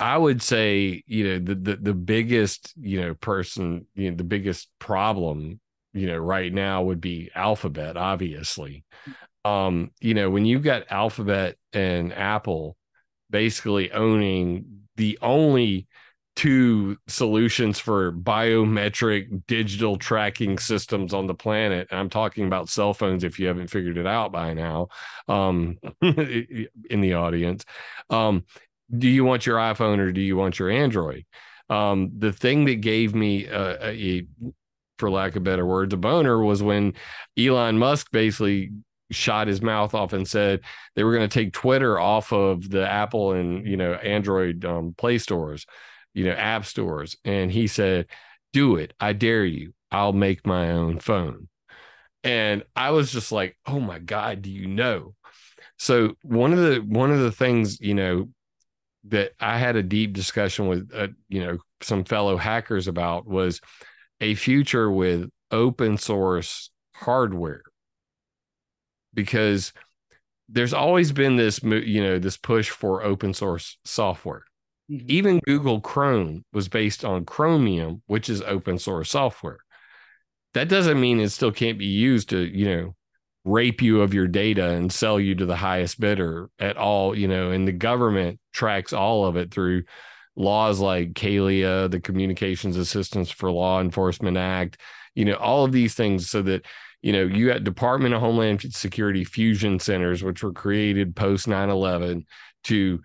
I would say, you know, the, the the biggest, you know, person, you know, the biggest problem you know right now would be alphabet obviously. Um you know when you've got alphabet and apple basically owning the only two solutions for biometric digital tracking systems on the planet. I'm talking about cell phones if you haven't figured it out by now um, in the audience. Um, do you want your iPhone or do you want your Android? Um, the thing that gave me a, a, for lack of better words, a boner was when Elon Musk basically shot his mouth off and said they were going to take Twitter off of the Apple and you know Android um, Play stores you know, app stores. And he said, Do it. I dare you. I'll make my own phone. And I was just like, Oh my God, do you know? So one of the one of the things, you know, that I had a deep discussion with uh, you know, some fellow hackers about was a future with open source hardware. Because there's always been this you know this push for open source software Mm-hmm. Even Google Chrome was based on Chromium, which is open source software. That doesn't mean it still can't be used to, you know, rape you of your data and sell you to the highest bidder at all, you know, and the government tracks all of it through laws like CALEA, the Communications Assistance for Law Enforcement Act, you know, all of these things so that, you know, you got Department of Homeland Security fusion centers, which were created post 9 11 to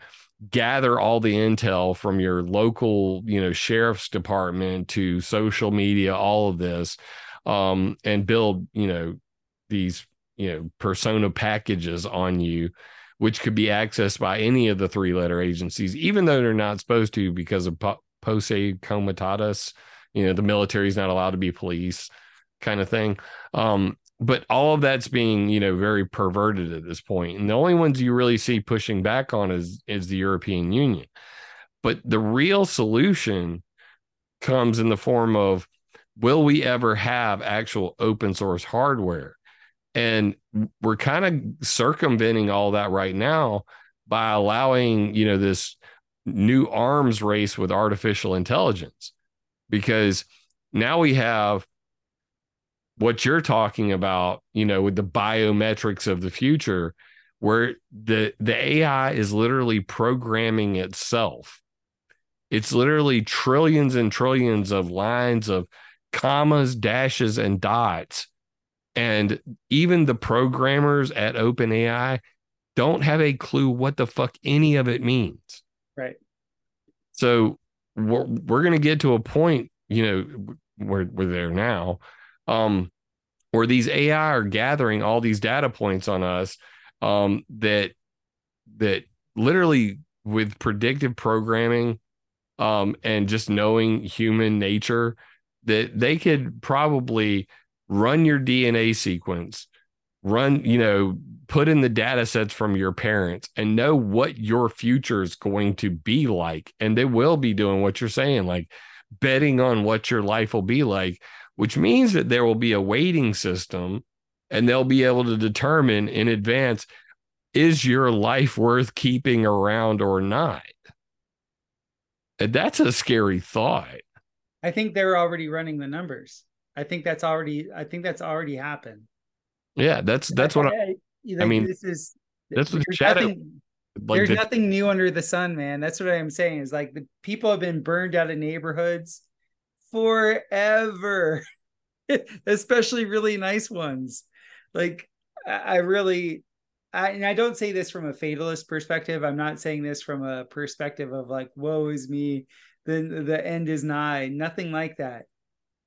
gather all the intel from your local you know sheriff's department to social media all of this um, and build you know these you know persona packages on you which could be accessed by any of the three letter agencies even though they're not supposed to because of posse comitatus you know the military is not allowed to be police kind of thing. Um, but all of that's being you know very perverted at this point. and the only ones you really see pushing back on is is the european union. But the real solution comes in the form of will we ever have actual open source hardware? And we're kind of circumventing all that right now by allowing you know this new arms race with artificial intelligence. Because now we have what you're talking about, you know, with the biometrics of the future, where the the AI is literally programming itself. It's literally trillions and trillions of lines of commas, dashes, and dots. And even the programmers at OpenAI don't have a clue what the fuck any of it means. Right. So we're, we're going to get to a point, you know, we're, we're there now um, where these AI are gathering all these data points on us um, that that literally with predictive programming um, and just knowing human nature that they could probably run your DNA sequence, run, you know, put in the data sets from your parents and know what your future is going to be like. And they will be doing what you're saying, like betting on what your life will be like which means that there will be a weighting system and they'll be able to determine in advance is your life worth keeping around or not? And that's a scary thought. I think they're already running the numbers. I think that's already I think that's already happened. Yeah, that's that's what I, I, mean. This is that's what. Nothing, like there's the, nothing new under the sun, man. That's what I'm saying. Is like the people have been burned out of neighborhoods forever, especially really nice ones. Like I really, I, and I don't say this from a fatalist perspective. I'm not saying this from a perspective of like, woe is me, the the end is nigh. Nothing like that.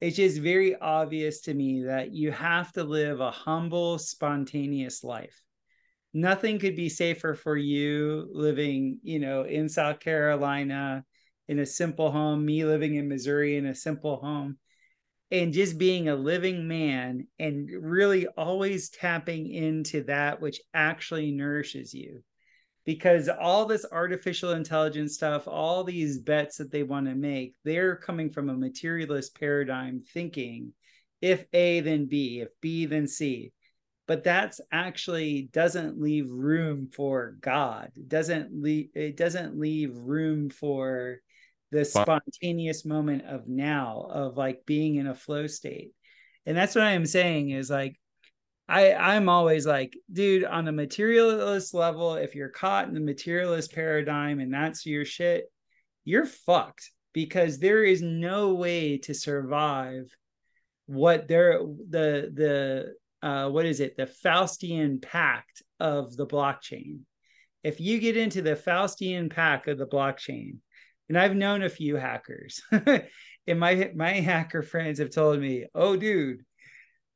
It's just very obvious to me that you have to live a humble, spontaneous life. Nothing could be safer for you living, you know, in South Carolina in a simple home, me living in Missouri in a simple home, and just being a living man and really always tapping into that which actually nourishes you. Because all this artificial intelligence stuff, all these bets that they want to make, they're coming from a materialist paradigm thinking if A, then B, if B, then C. But that's actually doesn't leave room for God. It doesn't leave it doesn't leave room for the spontaneous moment of now of like being in a flow state. And that's what i'm saying is like i i'm always like dude on a materialist level if you're caught in the materialist paradigm and that's your shit you're fucked because there is no way to survive what they're the the uh, what is it? The Faustian pact of the blockchain. If you get into the Faustian pact of the blockchain, and I've known a few hackers, and my my hacker friends have told me, "Oh, dude,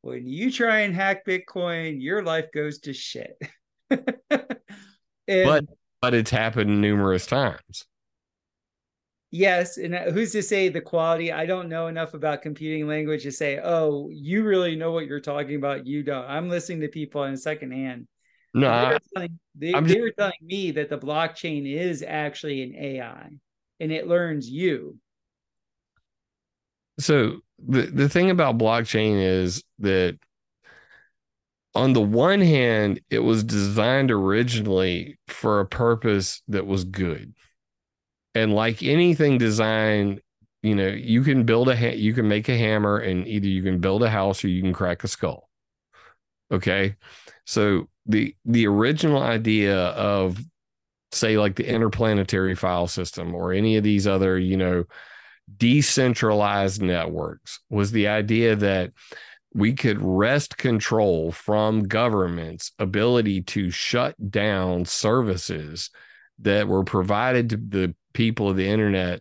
when you try and hack Bitcoin, your life goes to shit." and, but but it's happened numerous times. Yes, and uh, who's to say the quality? I don't know enough about computing language to say, "Oh, you really know what you're talking about." You don't. I'm listening to people in secondhand. No, they, were telling, they, they just... were telling me that the blockchain is actually an AI, and it learns you. So the the thing about blockchain is that on the one hand, it was designed originally for a purpose that was good. And like anything designed, you know, you can build a ha- you can make a hammer and either you can build a house or you can crack a skull. Okay? So the the original idea of say like the interplanetary file system or any of these other, you know, decentralized networks was the idea that we could wrest control from government's ability to shut down services that were provided to the people of the internet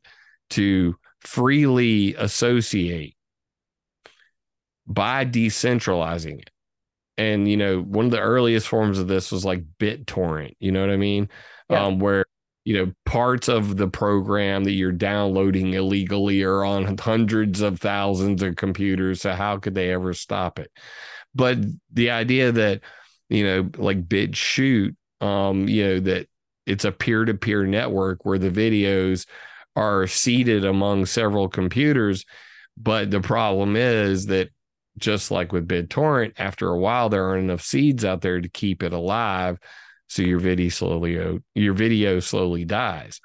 to freely associate by decentralizing it. And you know, one of the earliest forms of this was like BitTorrent. You know what I mean? Yeah. Um, where you know parts of the program that you're downloading illegally are on hundreds of thousands of computers so how could they ever stop it but the idea that you know like BitChute um you know that it's a peer-to-peer network where the videos are seeded among several computers but the problem is that just like with BitTorrent after a while there aren't enough seeds out there to keep it alive so your video slowly your video slowly dies.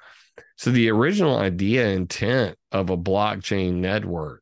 So the original idea intent of a blockchain network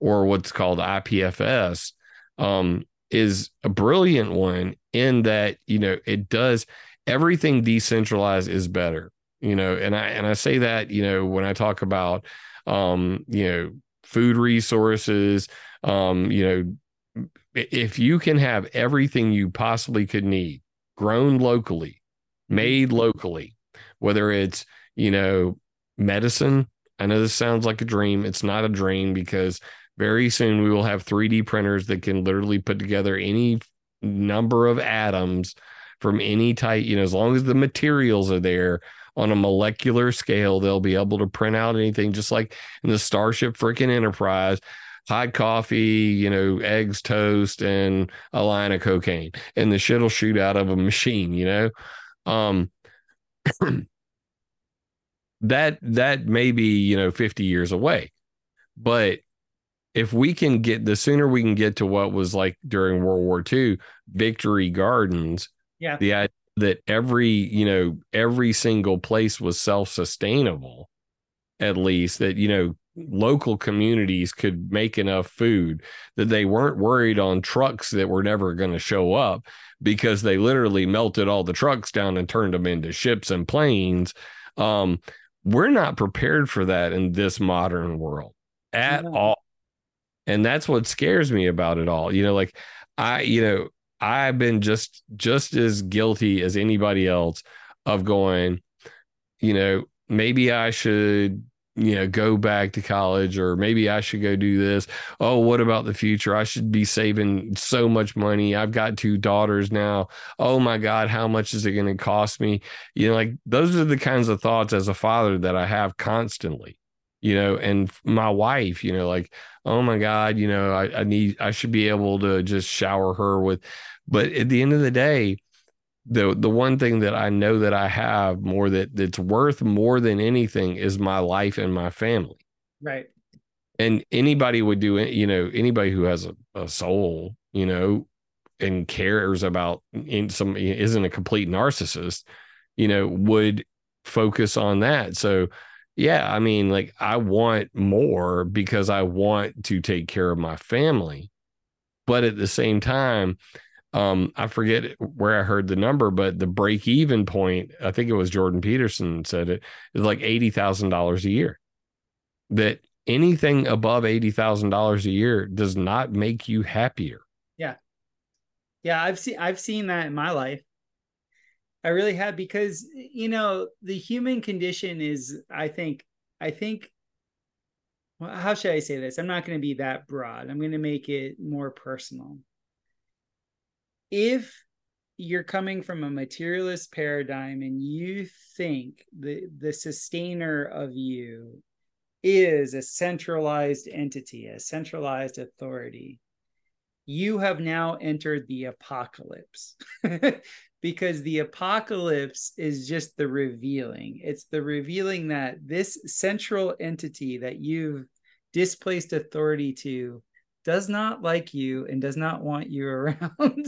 or what's called IPFS um, is a brilliant one in that you know it does everything decentralized is better you know and i and i say that you know when i talk about um you know food resources um you know if you can have everything you possibly could need grown locally, mm-hmm. made locally, whether it's, you know, medicine. I know this sounds like a dream. It's not a dream because very soon we will have 3D printers that can literally put together any number of atoms from any type, you know, as long as the materials are there on a molecular scale, they'll be able to print out anything just like in the Starship freaking Enterprise hot coffee, you know, eggs, toast, and a line of cocaine, and the shit'll shoot out of a machine, you know. Um, that that may be you know 50 years away, but if we can get the sooner we can get to what was like during World War II, Victory Gardens, yeah, the idea that every you know every single place was self sustainable, at least that you know local communities could make enough food that they weren't worried on trucks that were never going to show up because they literally melted all the trucks down and turned them into ships and planes. Um, we're not prepared for that in this modern world at yeah. all. And that's what scares me about it all. You know, like I, you know, I've been just just as guilty as anybody else of going, you know, maybe I should you know go back to college or maybe i should go do this. Oh what about the future? I should be saving so much money. I've got two daughters now. Oh my god how much is it going to cost me? You know like those are the kinds of thoughts as a father that i have constantly you know and my wife you know like oh my god you know I, I need i should be able to just shower her with but at the end of the day the the one thing that I know that I have more that that's worth more than anything is my life and my family. Right. And anybody would do it, you know, anybody who has a, a soul, you know, and cares about in some isn't a complete narcissist, you know, would focus on that. So yeah, I mean, like I want more because I want to take care of my family. But at the same time, um i forget where i heard the number but the break even point i think it was jordan peterson said it is like $80000 a year that anything above $80,000 a year does not make you happier. Yeah. Yeah, I've seen I've seen that in my life. I really have because you know, the human condition is I think I think well, how should I say this? I'm not going to be that broad. I'm going to make it more personal. If you're coming from a materialist paradigm and you think the the sustainer of you is a centralized entity, a centralized authority, you have now entered the apocalypse. because the apocalypse is just the revealing. It's the revealing that this central entity that you've displaced authority to does not like you and does not want you around.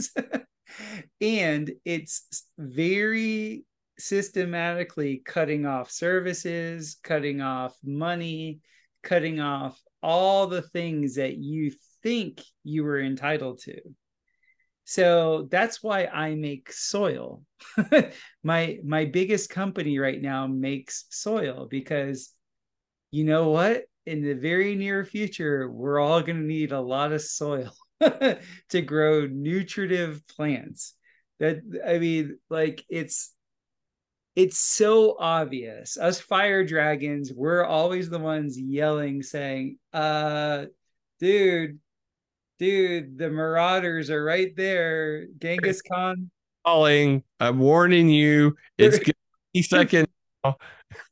and it's very systematically cutting off services, cutting off money, cutting off all the things that you think you were entitled to. So that's why I make soil. my my biggest company right now makes soil because you know what? In the very near future, we're all going to need a lot of soil to grow nutritive plants. That I mean, like it's it's so obvious. Us fire dragons, we're always the ones yelling, saying, uh, dude, dude, the marauders are right there. Genghis Khan calling. I'm warning you. It's gonna second.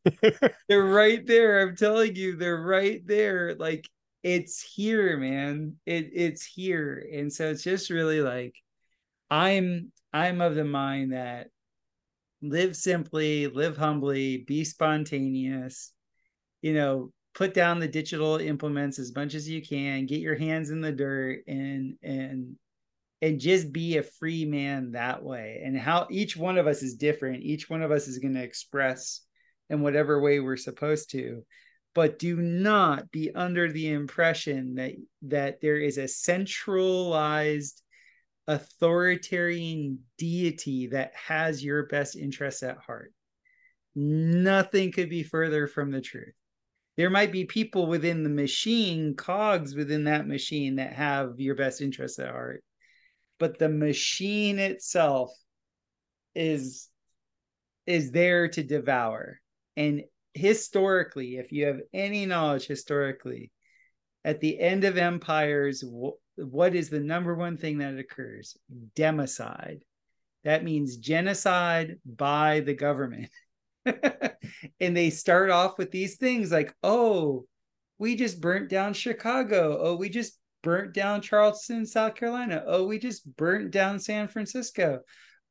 they're right there. I'm telling you, they're right there. Like it's here, man. It it's here. And so it's just really like I'm I'm of the mind that live simply, live humbly, be spontaneous, you know, put down the digital implements as much as you can, get your hands in the dirt and and and just be a free man that way. And how each one of us is different. Each one of us is going to express in whatever way we're supposed to. But do not be under the impression that that there is a centralized authoritarian deity that has your best interests at heart. Nothing could be further from the truth. There might be people within the machine cogs within that machine that have your best interests at heart but the machine itself is is there to devour and historically, if you have any knowledge historically, at the end of empires, what is the number one thing that occurs? Democide. That means genocide by the government. and they start off with these things like, oh, we just burnt down Chicago. Oh, we just burnt down Charleston, South Carolina. Oh, we just burnt down San Francisco.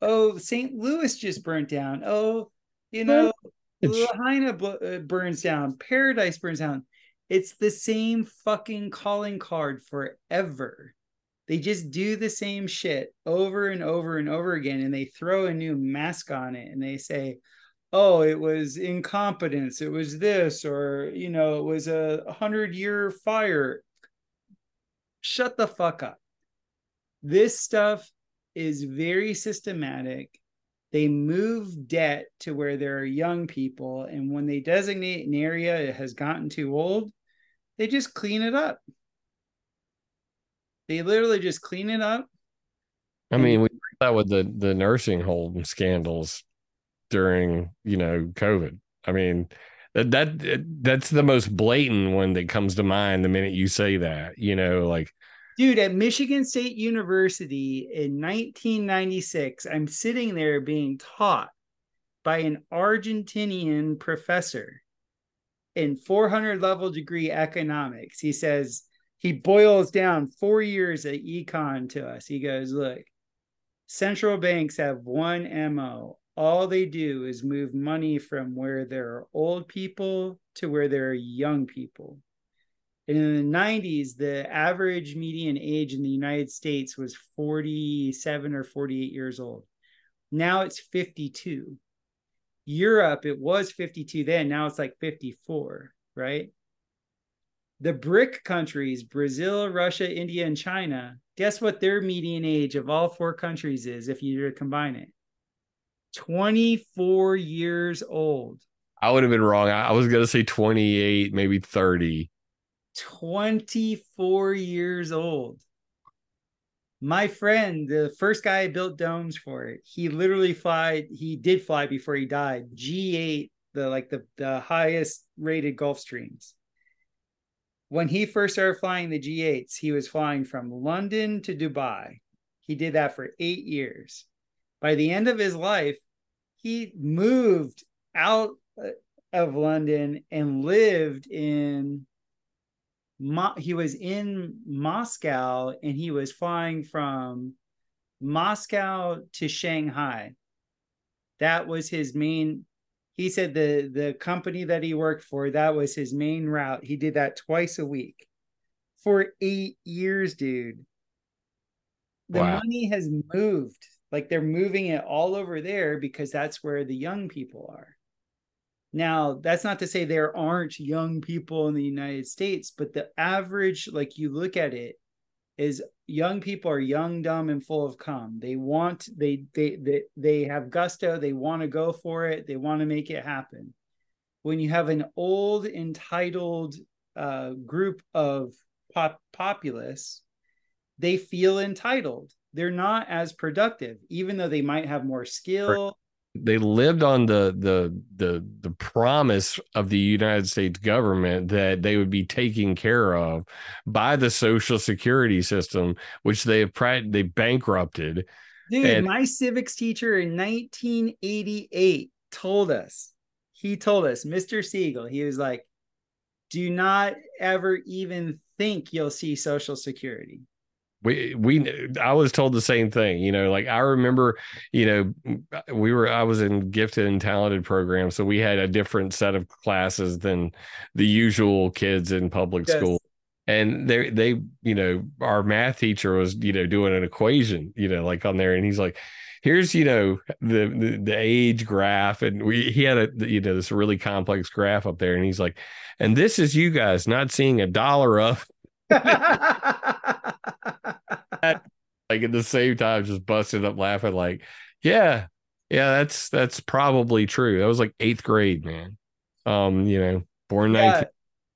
Oh, St. Louis just burnt down. Oh, you know, Lahaina uh, burns down, Paradise burns down. It's the same fucking calling card forever. They just do the same shit over and over and over again, and they throw a new mask on it and they say, oh, it was incompetence, it was this, or, you know, it was a hundred year fire. Shut the fuck up. This stuff is very systematic they move debt to where there are young people and when they designate an area it has gotten too old they just clean it up. They literally just clean it up. I mean we that with the the nursing home scandals during you know covid. I mean that that that's the most blatant one that comes to mind the minute you say that you know like dude at michigan state university in 1996 i'm sitting there being taught by an argentinian professor in 400 level degree economics. He says he boils down four years at econ to us. He goes look central banks have one mo all they do is move money from where there are old people to where there are young people in the 90s, the average median age in the United States was 47 or 48 years old. Now it's 52. Europe, it was 52 then. Now it's like 54, right? The BRIC countries, Brazil, Russia, India, and China, guess what their median age of all four countries is if you were to combine it? 24 years old. I would have been wrong. I, was going to say 28, maybe 30. 24 years old. My friend, the first guy built domes for it, he literally fly. He did fly before he died. G8, the like the the highest rated Gulfstreams. When he first started flying the G8s, he was flying from London to Dubai. He did that for eight years. By the end of his life, he moved out uh, of London and lived in Mo- he was in Moscow and he was flying from Moscow to Shanghai. That was his main. He said the the company that he worked for that was his main route. He did that twice a week for eight years, dude. The wow. money has moved. Like they're moving it all over there because that's where the young people are. Now, that's not to say there aren't young people in the United States, but the average, like you look at it, is young people are young, dumb, and full of cum. They want, they they they they have gusto, they want to go for it, they want to make it happen. When you have an old, entitled uh, group of pop populace, they feel entitled. They're not as productive, even though they might have more skill they lived on the the the the promise of the United States government that they would be taken care of by the social security system, which they have they bankrupted. Dude, and, my civics teacher in 1988 told us, he told us, Mr. Siegel, he was like, do not ever even think you'll see social security we we i was told the same thing you know like i remember you know we were i was in gifted and talented program so we had a different set of classes than the usual kids in public yes. school and they they you know our math teacher was you know doing an equation you know like on there and he's like here's you know the the, the age graph and we he had a you know this really complex graph up there and he's like and this is you guys not seeing a dollar up like at the same time, just busted up laughing, like, yeah, yeah, that's that's probably true. That was like eighth grade, man. Um, you know, born yeah,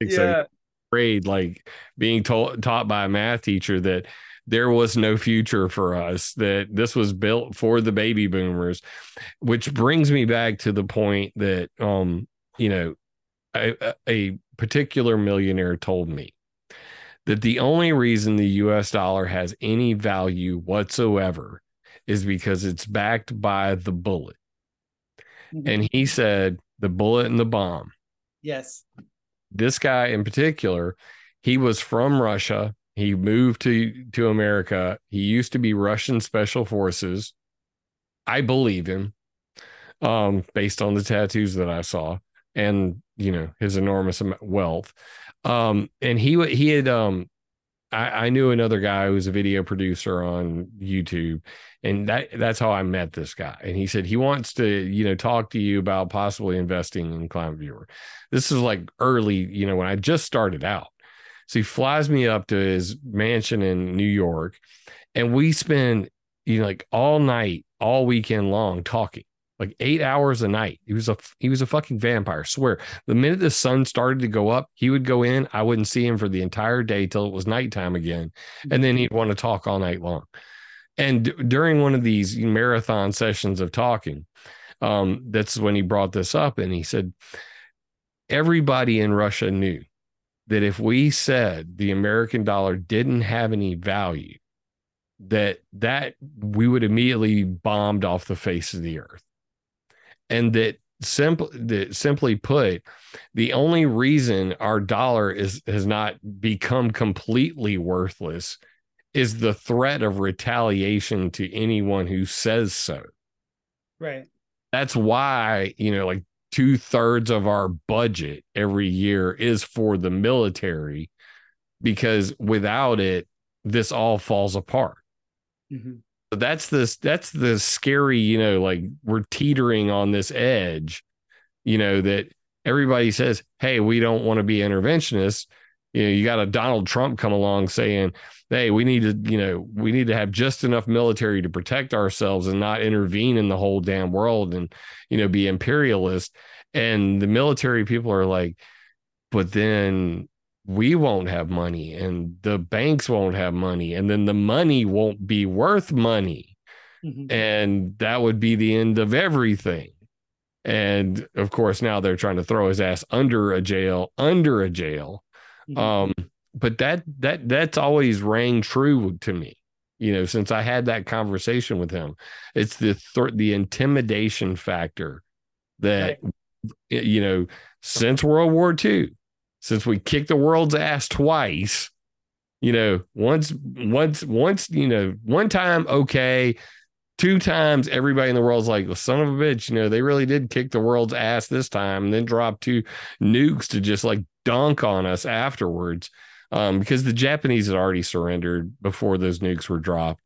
19, yeah. grade, like being told taught by a math teacher that there was no future for us, that this was built for the baby boomers, which brings me back to the point that um, you know, a, a particular millionaire told me that the only reason the US dollar has any value whatsoever is because it's backed by the bullet. Mm-hmm. And he said the bullet and the bomb. Yes. This guy in particular, he was from Russia. He moved to to America. He used to be Russian special forces. I believe him. Um based on the tattoos that I saw and you know his enormous wealth um, and he he had um, I, I knew another guy who was a video producer on YouTube, and that that's how I met this guy. And he said he wants to you know talk to you about possibly investing in Climate Viewer. This is like early, you know, when I just started out. So he flies me up to his mansion in New York, and we spend you know like all night, all weekend long talking like eight hours a night. He was a he was a fucking vampire. Swear. The minute the sun started to go up, he would go in. I wouldn't see him for the entire day till it was nighttime again, and then he'd want to talk all night long. And d- during one of these marathon sessions of talking, um, that's when he brought this up, and he said everybody in Russia knew that if we said the American dollar didn't have any value, that that we would immediately bombed off the face of the earth and that simple that simply put the only reason our dollar is has not become completely worthless is the threat of retaliation to anyone who says so. Right. That's why you know like two-thirds of our budget every year is for the military because without it this all falls apart. Mm-hmm that's this that's the scary you know like we're teetering on this edge you know that everybody says hey we don't want to be interventionists You know, you got a Donald Trump come along saying, "Hey, we need to, you know, we need to have just enough military to protect ourselves and not intervene in the whole damn world and, you know, be imperialist." And the military people are like, "But then we won't have money and the banks won't have money and then the money won't be worth money." Mm-hmm. And that would be the end of everything. And of course, now they're trying to throw his ass under a jail, under a jail Mm-hmm. Um, but that that that's always rang true to me. You know, since I had that conversation with him, it's the th- the intimidation factor that right. you know since World War II, since we kicked the world's ass twice. You know, once once once you know one time okay, two times everybody in the world's like, well, son of a bitch, you know, they really did kick the world's ass this time and then drop two nukes to just like dunk on us afterwards um, because the Japanese had already surrendered before those nukes were dropped.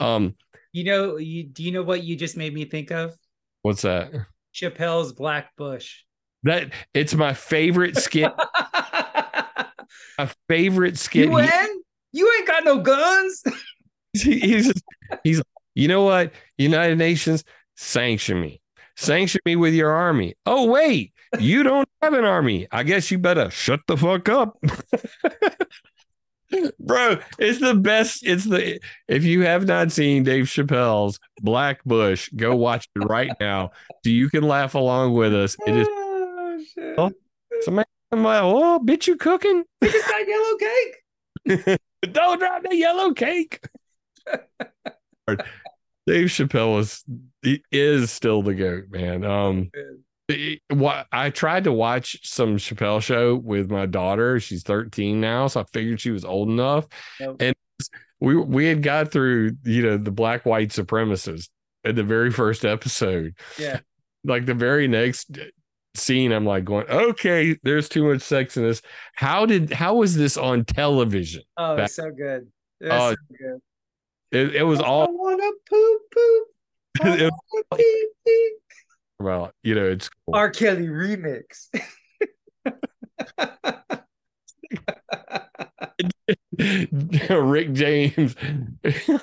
Um, you know, you do you know what you just made me think of? What's that? Chappelle's Black Bush. That it's my favorite skit. my favorite skit. You win? You ain't got no guns. he's he's you know what? United Nations sanction me. Sanction me with your army. Oh wait, you don't have an army. I guess you better shut the fuck up. Bro, it's the best. It's the if you have not seen Dave Chappelle's Black Bush, go watch it right now. So you can laugh along with us. It is oh, oh somebody like, oh, bitch, you cooking? It's got yellow cake. don't drop the yellow cake. Dave Chappelle was is still the goat, man. Um, what I tried to watch some Chappelle show with my daughter. She's 13 now, so I figured she was old enough. And we we had got through, you know, the black white supremacists at the very first episode. Yeah. Like the very next scene, I'm like going, okay, there's too much sex in this. How did how was this on television? Oh, back- so good. Oh, so good. It, it was I all. wanna poop poop. it, pee, pee. Well, you know, it's cool. R. Kelly remix. Rick James.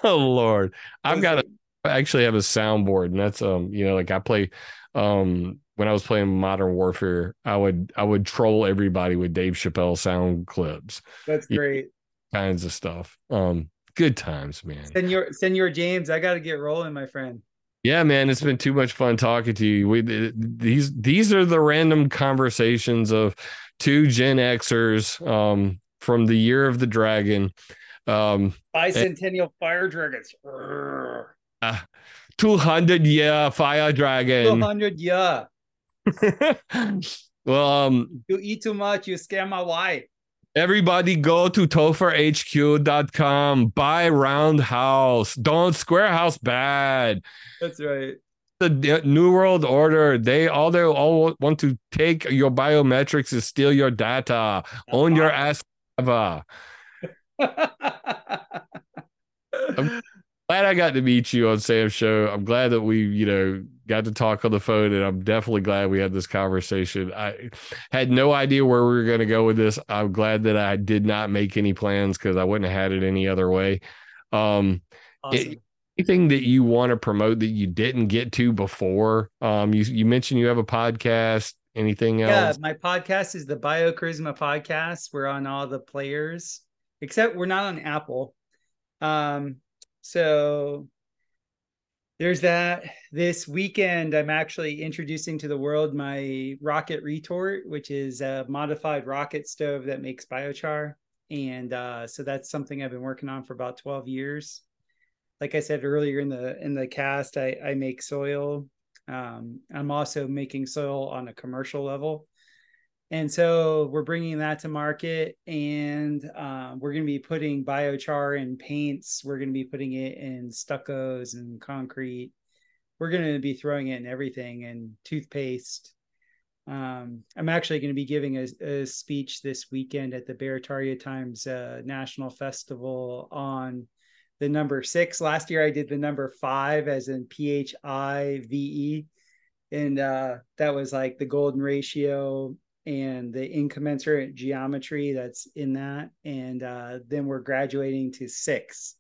oh Lord. I've got to actually have a soundboard and that's um, you know, like I play um when I was playing Modern Warfare, I would I would troll everybody with Dave Chappelle sound clips. That's great. Know, kinds of stuff. Um good times, man. Senor Senor James, I got to get rolling, my friend. Yeah, man, it's been too much fun talking to you. We these these are the random conversations of two Gen Xers um, from the year of the dragon. Um, Bicentennial and, fire dragons. Uh, 200 year fire dragon. 200 year. well, um, you eat too much, you scare my wife. Everybody go to topherhq.com, buy Roundhouse. Don't Squarehouse bad. That's right. The New World Order, they all they all want to take your biometrics and steal your data. Own your ass. I'm glad I got to meet you on Sam's show. I'm glad that we, you know, got to talk on the phone, and I'm definitely glad we had this conversation. I had no idea where we were going to go with this. I'm glad that I did not make any plans because I wouldn't have had it any other way. Um, awesome. it, anything that you want to promote that you didn't get to before? Um, you you mentioned you have a podcast. Anything else? Yeah, my podcast is the Biocharisma Podcast. We're on all the players, except we're not on Apple. Um, so there's that. This weekend, I'm actually introducing to the world my rocket retort, which is a modified rocket stove that makes biochar. And uh, so that's something I've been working on for about 12 years. Like I said earlier in the in the cast, I, I make soil. Um, I'm also making soil on a commercial level and so we're bringing that to market and um, we're going to be putting biochar in paints we're going to be putting it in stuccos and concrete we're going to be throwing it in everything and toothpaste um, i'm actually going to be giving a, a, speech this weekend at the Beartaria Times uh, National Festival on the number six. Last year I did the number five as in P H I V E. And uh, that was like the golden ratio and the incommensurate geometry that's in that. And uh, then we're graduating to six.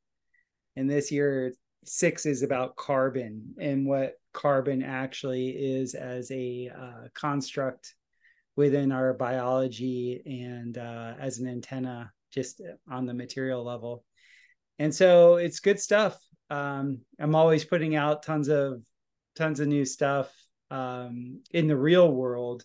And this year, six is about carbon and what carbon actually is as a uh, construct within our biology and uh, as an antenna just on the material level. And so it's good stuff. Um, I'm always putting out tons of tons of new stuff um, in the real world.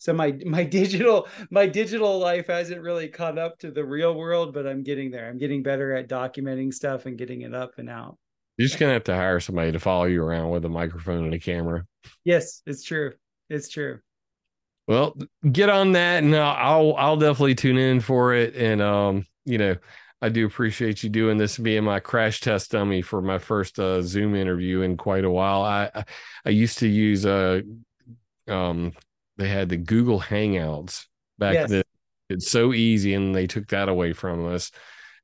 So my my digital my digital life hasn't really caught up to the real world, but I'm getting there. I'm getting better at documenting stuff and getting it up and out. You're just gonna have to hire somebody to follow you around with a microphone and a camera. Yes, it's true. It's true. Well, get on that, and I'll I'll definitely tune in for it. And um, you know, I do appreciate you doing this, being my crash test dummy for my first uh, Zoom interview in quite a while. I I used to use uh um they had the Google Hangouts back yes. then. It's so easy, and they took that away from us.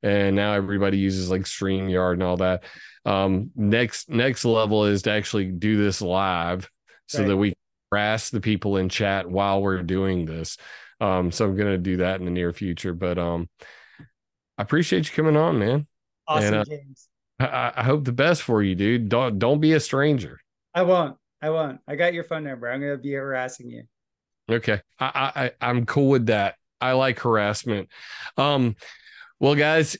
And now everybody uses like StreamYard and all that um, next next level is to actually do this live so right. that we harass the people in chat while we're doing this. Um, so I'm gonna do that in the near future. But um, I appreciate you coming on, man. Awesome, and, uh, James. I, I hope the best for you, dude. Don't don't be a stranger. I won't. I won't. I got your phone number. I'm gonna be harassing you. Okay. I, I I'm cool with that. I like harassment. Um, well, guys,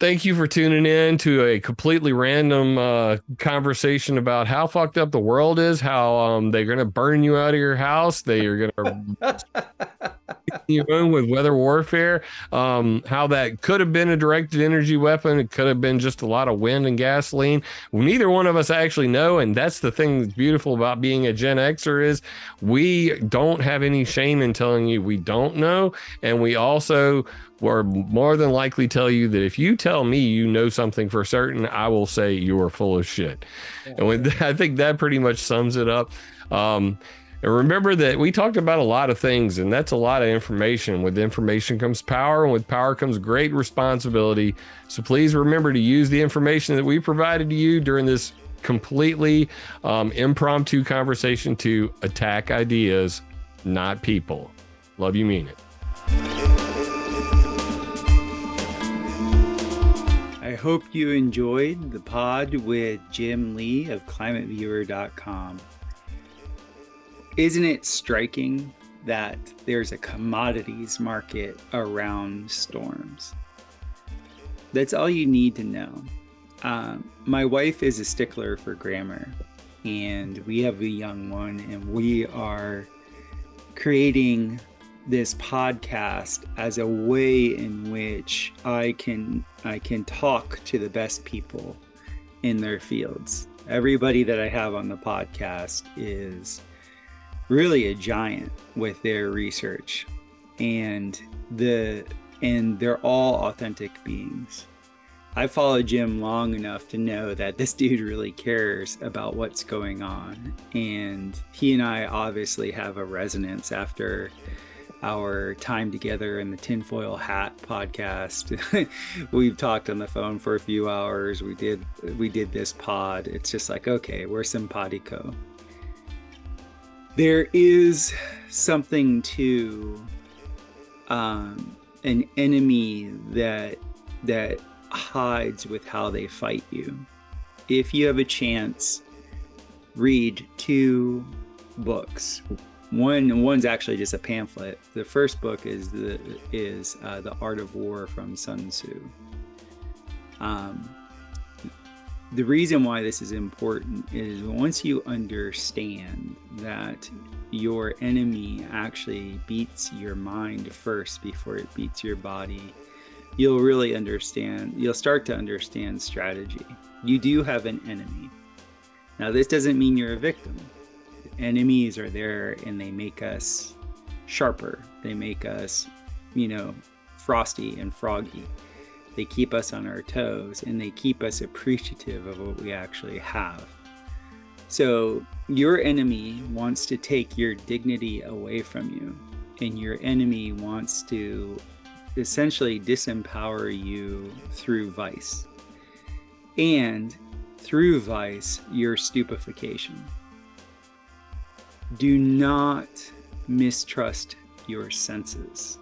thank you for tuning in to a completely random uh, conversation about how fucked up the world is, how um, they're going to burn you out of your house, they are going to you in with weather warfare, um, how that could have been a directed energy weapon, it could have been just a lot of wind and gasoline. Neither one of us actually know, and that's the thing that's beautiful about being a Gen Xer is we don't have any shame in telling you we don't know, and we also or more than likely tell you that if you tell me you know something for certain, I will say you are full of shit. Yeah. And when, I think that pretty much sums it up. Um, and remember that we talked about a lot of things, and that's a lot of information. With information comes power, and with power comes great responsibility. So please remember to use the information that we provided to you during this completely um, impromptu conversation to attack ideas, not people. Love you, mean it. Hope you enjoyed the pod with Jim Lee of climateviewer.com. Isn't it striking that there's a commodities market around storms? That's all you need to know. Um, my wife is a stickler for grammar, and we have a young one, and we are creating this podcast as a way in which I can I can talk to the best people in their fields. Everybody that I have on the podcast is really a giant with their research and the and they're all authentic beings. I followed Jim long enough to know that this dude really cares about what's going on. And he and I obviously have a resonance after our time together in the tinfoil hat podcast. We've talked on the phone for a few hours. We did we did this pod. It's just like okay we're simpatico. There is something to um, an enemy that that hides with how they fight you. If you have a chance read two books one one's actually just a pamphlet. The first book is the is uh, the Art of War from Sun Tzu. Um, the reason why this is important is once you understand that your enemy actually beats your mind first before it beats your body, you'll really understand. You'll start to understand strategy. You do have an enemy. Now, this doesn't mean you're a victim enemies are there and they make us sharper. They make us, you know, frosty and froggy. They keep us on our toes and they keep us appreciative of what we actually have. So, your enemy wants to take your dignity away from you, and your enemy wants to essentially disempower you through vice. And through vice, your stupefaction do not mistrust your senses.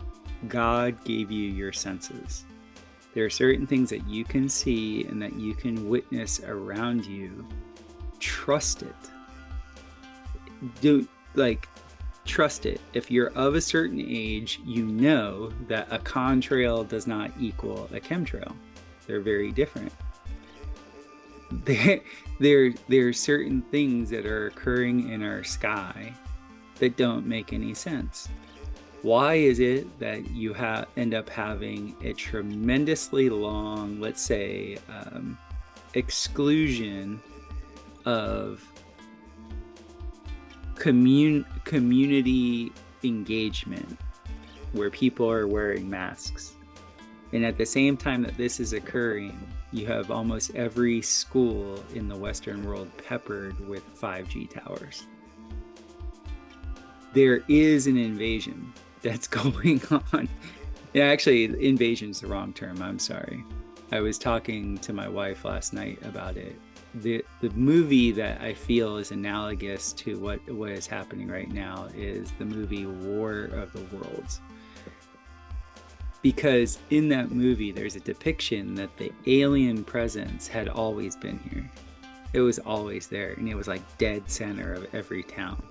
God gave you your senses. There are certain things that you can see and that you can witness around you. Trust it. Do like trust it. If you're of a certain age, you know that a contrail does not equal a chemtrail. They're very different. There, there, there are certain things that are occurring in our sky that don't make any sense. Why is it that you have end up having a tremendously long, let's say, um, exclusion of commun- community engagement where people are wearing masks. And at the same time that this is occurring, you have almost every school in the Western world peppered with 5G towers. There is an invasion that's going on. Yeah, actually, invasion is the wrong term. I'm sorry. I was talking to my wife last night about it the the movie that I feel is analogous to what what is happening right now is the movie War of the Worlds. Because in that movie there's a depiction that the alien presence had always been here. It was always there and it was like dead center of every town.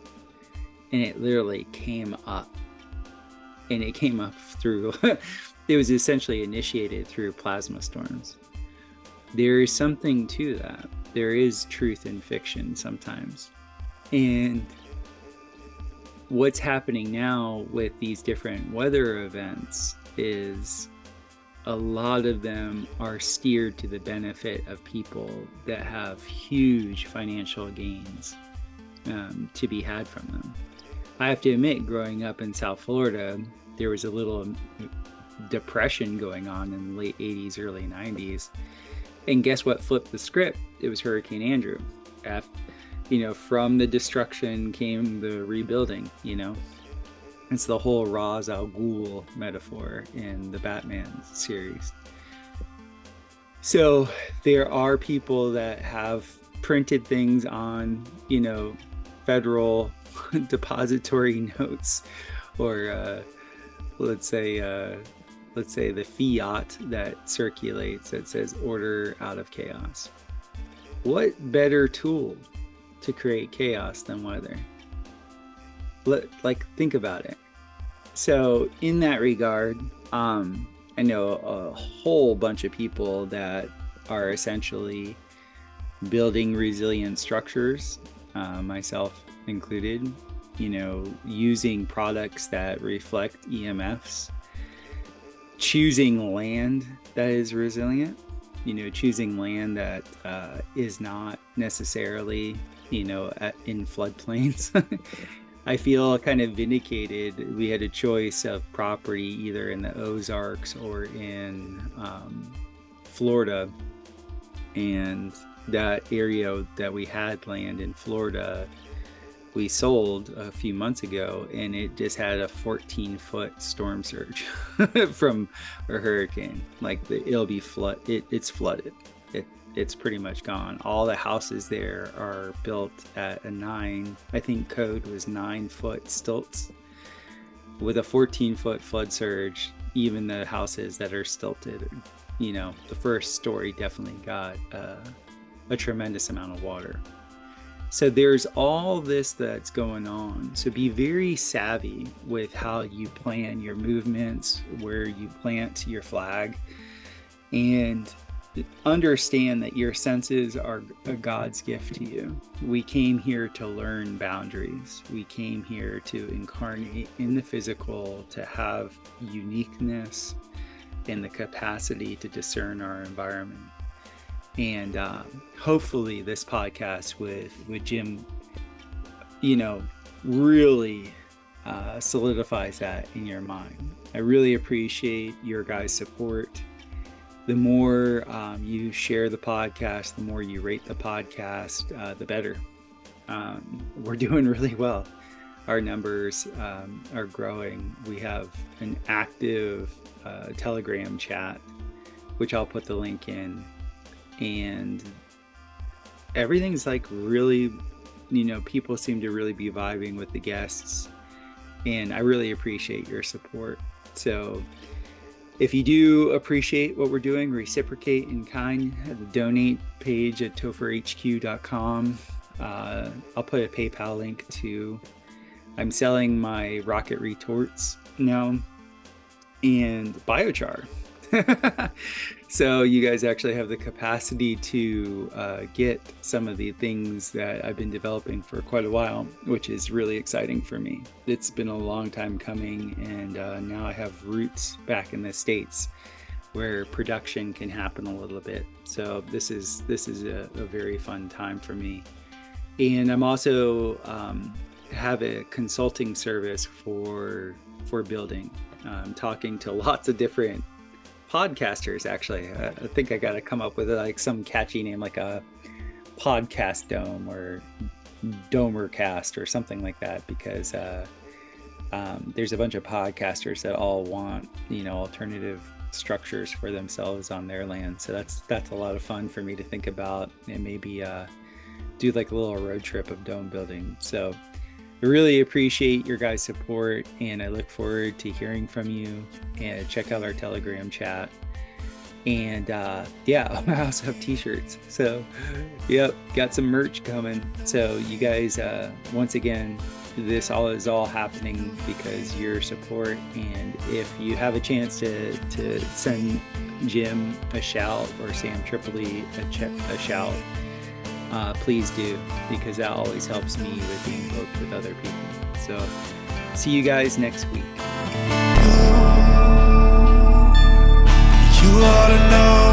And it literally came up. And it came up through it was essentially initiated through plasma storms. There is something to that there is truth in fiction sometimes. And what's happening now with these different weather events is a lot of them are steered to the benefit of people that have huge financial gains um, to be had from them. I have to admit, growing up in South Florida, there was a little depression going on in the late 80s, early 90s and guess what flipped the script? It was Hurricane Andrew. You know, from the destruction came the rebuilding, you know. It's the whole Ra's al Ghul metaphor in the Batman series. So there are people that have printed things on, you know, federal depository notes or uh, let's say uh, let's say the fiat that circulates that says order out of chaos. What better tool to create chaos than weather? Let, like think about it. So in that regard, um, I know a whole bunch of people that are essentially building resilient structures, uh, myself included. You know, using products that reflect EMFs choosing land that is resilient you know choosing land that uh, is not necessarily you know at, in floodplains i feel kind of vindicated. We had a choice of property either in the ozarks or in um, florida. And that area that we had land in florida we sold a few months ago and it just had a 14 foot storm surge from a hurricane. Like the, it'll be flood it, it's flooded. It, it's pretty much gone. All the houses there are built at a nine i think code was nine foot stilts. With a 14 foot flood surge even the houses that are stilted you know the first story definitely got uh, a tremendous amount of water. So there's all this that's going on. So be very savvy with how you plan your movements, where you plant your flag, and understand that your senses are a God's gift to you. We came here to learn boundaries. We came here to incarnate in the physical, to have uniqueness and the capacity to discern our environment and um, hopefully this podcast with with Jim, you know, really uh, solidifies that in your mind. I really appreciate your guys' support. The more um, you share the podcast, the more you rate the podcast, uh, the better. Um, we're doing really well. Our numbers um, are growing. We have an active uh, Telegram chat, which I'll put the link in and everything's like really you know people seem to really be vibing with the guests and I really appreciate your support. So if you do appreciate what we're doing, reciprocate in kind, the donate page at topherhq.com. Uh, I'll put a PayPal link to. I'm selling my rocket retorts now and biochar. so you guys actually have the capacity to uh, get some of the things that I've been developing for quite a while, which is really exciting for me. It's been a long time coming, and uh, now I have roots back in the states where production can happen a little bit. So this is this is a, a very fun time for me, and I'm also um, have a consulting service for for building. I'm talking to lots of different podcasters actually. I think i gotta come up with like some catchy name like a podcast dome or domercast or something like that because uh, um, there's a bunch of podcasters that all want you know alternative structures for themselves on their land. So that's that's a lot of fun for me to think about and maybe uh, do like a little road trip of dome building. So I really appreciate your guys' support and I look forward to hearing from you. And check out our Telegram chat. And uh, yeah, I also have t shirts. So, yep, got some merch coming. So, you guys, uh, once again, this all is all happening because your support. And if you have a chance to, to send Jim a shout or Sam Tripoli a, ch- a shout, uh, please do because that always helps me with being booked with other people. So, see you guys next week. You ought to know.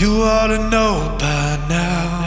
You ought to know by now.